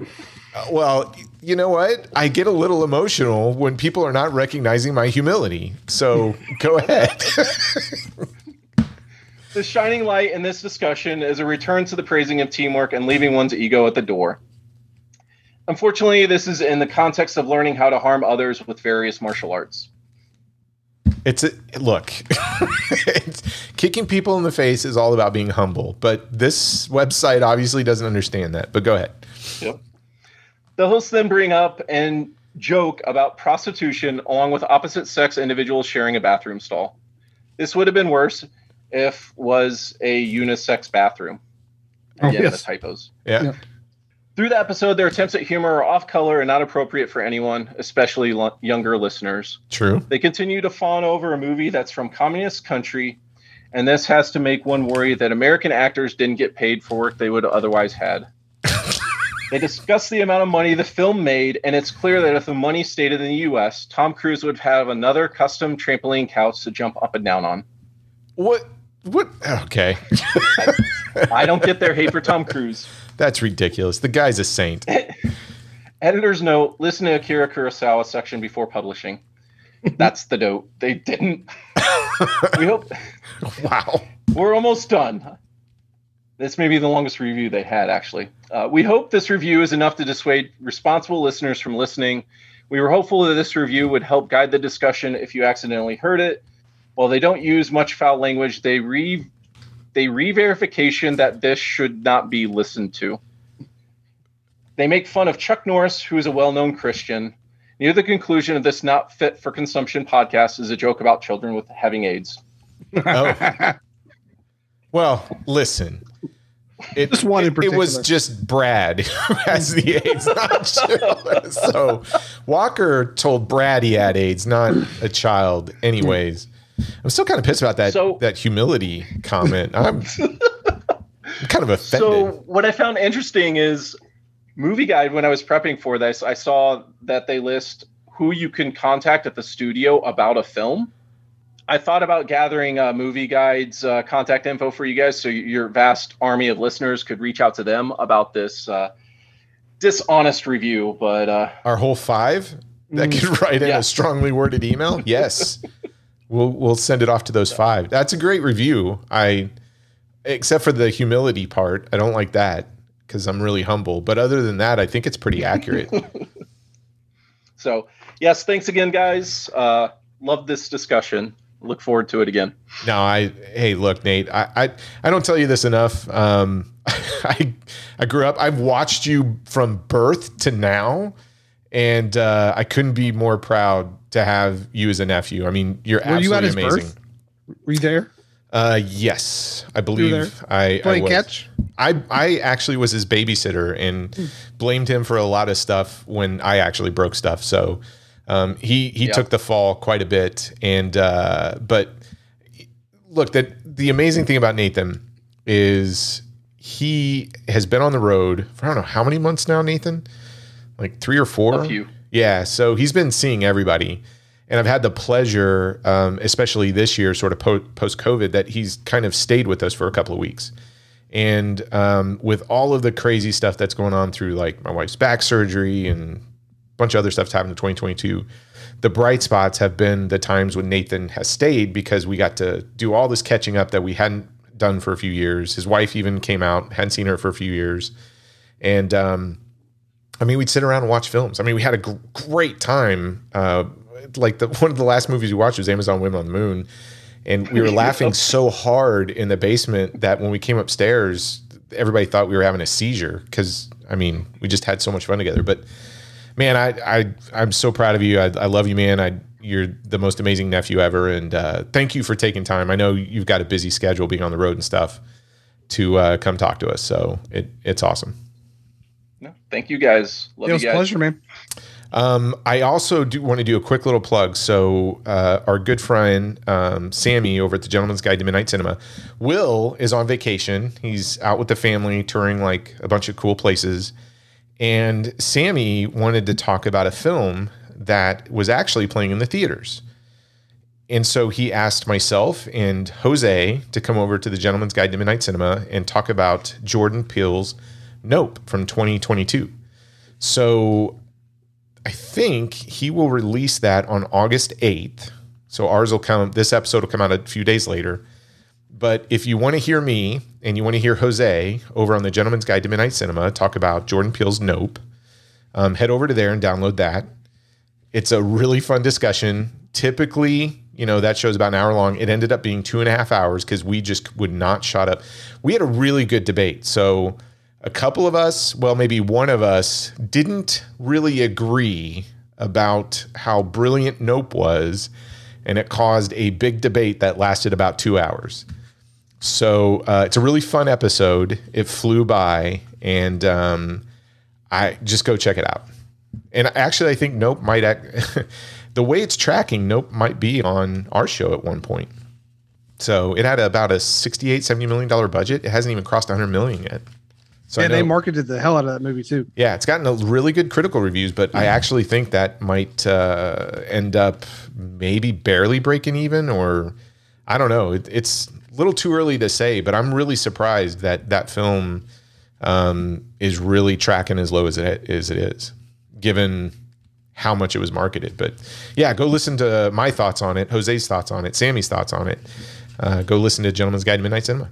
Uh, Well, you know what? I get a little emotional when people are not recognizing my humility. So go ahead. The shining light in this discussion is a return to the praising of teamwork and leaving one's ego at the door. Unfortunately, this is in the context of learning how to harm others with various martial arts. It's a look. it's, kicking people in the face is all about being humble, but this website obviously doesn't understand that. But go ahead. Yep. The hosts then bring up and joke about prostitution along with opposite sex individuals sharing a bathroom stall. This would have been worse if was a unisex bathroom. Oh, yes. the typos. Yeah. Yeah. Through the episode, their attempts at humor are off color and not appropriate for anyone, especially lo- younger listeners. True. They continue to fawn over a movie that's from communist country, and this has to make one worry that American actors didn't get paid for work they would have otherwise had. They discuss the amount of money the film made, and it's clear that if the money stayed in the U.S., Tom Cruise would have another custom trampoline couch to jump up and down on. What? What? Okay. I don't get their hate for Tom Cruise. That's ridiculous. The guy's a saint. Editor's note: Listen to Akira Kurosawa section before publishing. That's the note. They didn't. we hope Wow. we're almost done. This may be the longest review they had, actually. Uh, we hope this review is enough to dissuade responsible listeners from listening. We were hopeful that this review would help guide the discussion if you accidentally heard it. While they don't use much foul language, they re they re-verification that this should not be listened to. They make fun of Chuck Norris, who is a well-known Christian. Near the conclusion of this not fit for consumption podcast is a joke about children with having AIDS. Oh. Well, listen. It, Just one in it, it was just Brad who has the AIDS, not Jill. So Walker told Brad he had AIDS, not a child. Anyways, I'm still kind of pissed about that So- that humility comment. I'm, I'm kind of offended. So what I found interesting is Movie Guide when I was prepping for this, I saw that they list who you can contact at the studio about a film. I thought about gathering uh, Movie Guide's uh, contact info for you guys, so your vast army of listeners could reach out to them about this uh, dishonest review. But uh, Our whole five that could write in Yeah. a strongly worded email. Yes, we'll we'll send it off to those five. That's a great review. I, except for the humility part, I don't like that because I'm really humble. But other than that, I think it's pretty accurate. so, yes, thanks again, guys. Uh, love this discussion. Look forward to it again. No, I hey, look, Nate, I I, I don't tell you this enough. Um, I I grew up. I've watched you from birth to now, and uh, I couldn't be more proud to have you as a nephew. I mean, you're Were you absolutely at his amazing. birth? Were you there? Uh, yes, I believe there? I I Playing was. catch? I I actually was his babysitter and blamed him for a lot of stuff when I actually broke stuff. So um, he he Yeah. took the fall quite a bit. And uh, but look, that the amazing thing about Nathan is he has been on the road for I don't know how many months now, Nathan, like three or four. A few. Yeah, so he's been seeing everybody. And I've had the pleasure, um, especially this year, sort of po- post COVID, that he's kind of stayed with us for a couple of weeks. And um, with all of the crazy stuff that's going on through like my wife's back surgery and bunch of other stuff that's happened in 2022, the bright spots have been the times when Nathan has stayed because we got to do all this catching up that we hadn't done for a few years. His wife even came out, hadn't seen her for a few years. And um, I mean, we'd sit around and watch films. I mean, we had a gr- great time. Uh, like the one of the last movies we watched was Amazon Women on the Moon, and we were laughing so hard in the basement that when we came upstairs, everybody thought we were having a seizure because I mean, we just had so much fun together. But man, I, I I'm so proud of you. I, I love you, man. I you're the most amazing nephew ever, and uh, thank you for taking time. I know you've got a busy schedule, being on the road and stuff, to uh, come talk to us. So it it's awesome. No, thank you guys. Love it was you a pleasure, man. Um, I also do want to do a quick little plug. So, uh, our good friend um, Sammy over at the Gentleman's Guide to Midnight Cinema, Will is on vacation. He's out with the family touring like a bunch of cool places. And Sammy wanted to talk about a film that was actually playing in the theaters. And so he asked myself and Jose to come over to the Gentleman's Guide to Midnight Cinema and talk about Jordan Peele's Nope from 2022. So I think he will release that on August 8th. So ours will come, this episode will come out a few days later. But if you want to hear me and you want to hear Jose over on the Gentleman's Guide to Midnight Cinema talk about Jordan Peele's Nope, um, head over to there and download that. It's a really fun discussion. Typically, you know, that show's about an hour long. It ended up being two and a half hours because we just would not shut up. We had a really good debate. So, a couple of us, well, maybe one of us, didn't really agree about how brilliant Nope was. And it caused a big debate that lasted about two hours. So uh, it's a really fun episode. It flew by, and um, I just go check it out. And actually, I think Nope might act, the way it's tracking, Nope might be on our show at one point. So it had about a 68, 70 million dollar budget. It hasn't even crossed 100 million yet. So I and they marketed the hell out of that movie too. yeah, it's gotten a really good critical reviews, but I actually think that might uh, end up maybe barely breaking even, or I don't know. It, it's little too early to say, but I'm really surprised that that film um, is really tracking as low as it as it is, given how much it was marketed. But yeah, go listen to my thoughts on it, Jose's thoughts on it, Sammy's thoughts on it. Uh, go listen to Gentleman's Guide to Midnight Cinema.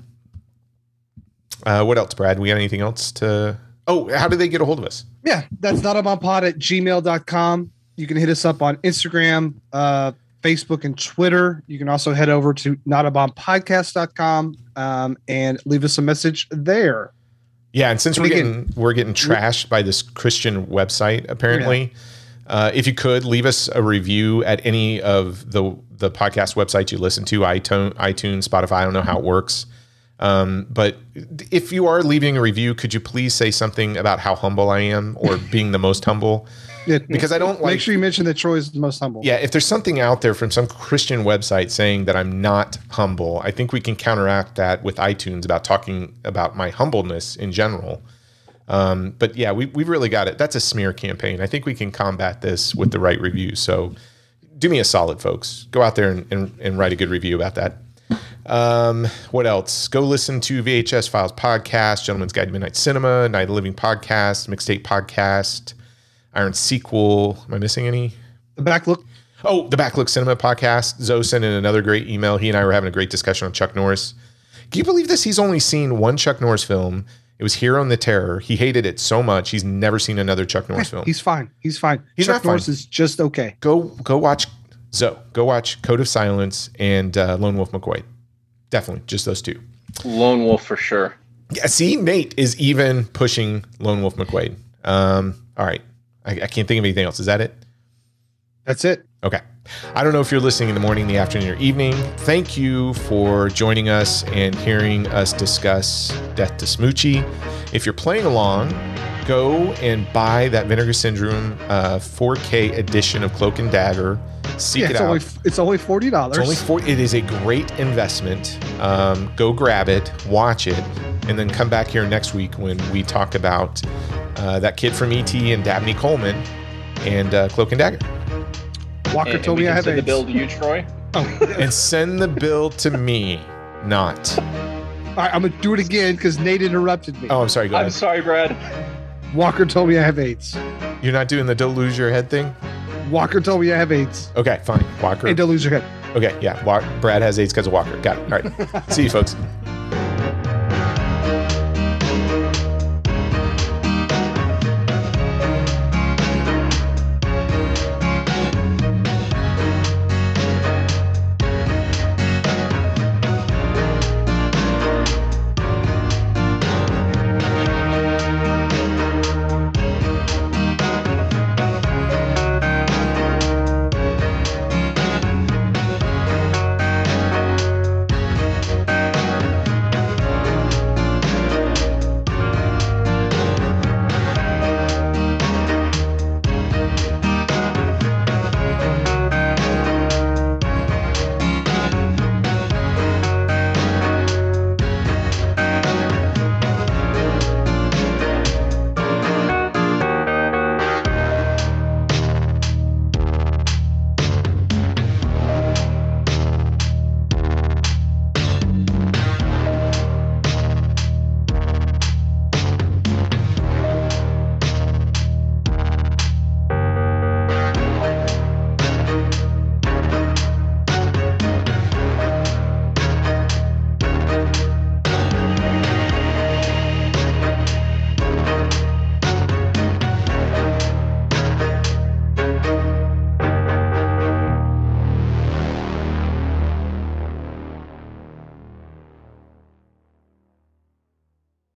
Uh, what else, Brad? We got anything else to? Oh, how do they get a hold of us? Yeah, that's not a pod at gmail.com. You can hit us up on Instagram, uh, Facebook, and Twitter. You can also head over to notabombpodcast.com um, and leave us a message there. Yeah, and since we're getting we're getting trashed by this Christian website, apparently, uh, if you could leave us a review at any of the the podcast websites you listen to, iTunes, iTunes, Spotify. I don't know how it works, um, but if you are leaving a review, could you please say something about how humble I am or being the most humble? Yeah, Because I don't like make sure you mention that Troy is the most humble. Yeah, if there's something out there from some Christian website saying that I'm not humble, I think we can counteract that with iTunes about talking about my humbleness in general. Um, but yeah, we, we've really got it. That's a smear campaign. I think we can combat this with the right reviews. So do me a solid, folks. Go out there and, and, and write a good review about that. Um, what else? Go listen to VHS Files podcast, Gentleman's Guide to Midnight Cinema, Night of the Living podcast, Mixtape podcast, Iron Sequel. Am I missing any? The back look. Oh, the Backlook Cinema podcast. Zoe sent in another great email. He and I were having a great discussion on Chuck Norris. Can you believe this? He's only seen one Chuck Norris film. It was Hero and the Terror. He hated it so much he's never seen another Chuck Norris film. He's fine. He's fine. He's Chuck not fine. Norris is just okay. go go watch Zoe. Go watch Code of Silence and uh, Lone Wolf McQuaid. Definitely, just those two. Lone Wolf for sure. Yeah, see, Nate is even pushing Lone Wolf McQuaid. Um, all right, I, I can't think of anything else. Is that it? That's it. Okay. I don't know if you're listening in the morning, the afternoon, or evening. Thank you for joining us and hearing us discuss Death to Smoochy. If you're playing along, go and buy that Vinegar Syndrome uh, 4K edition of Cloak and Dagger. Seek Yeah, it it's out. only it's only forty dollars. It's only four. It is a great investment. Um, go grab it, watch it, and then come back here next week when we talk about uh, that kid from ET and Dabney Coleman and uh, Cloak and Dagger. Walker And, and told we me I can have send the bill to you, Troy. and send the bill to me, not. All right, I'm gonna do it again because Nate interrupted me. Oh, I'm sorry. Go I'm ahead. sorry, Brad. Walker told me I have eights. You're not doing the don't lose your head thing. Walker told me I have eights. Okay, fine. Walker. And don't lose your head. Okay, yeah. Wa- Brad has eights because of Walker. Got it. All right. See you, folks.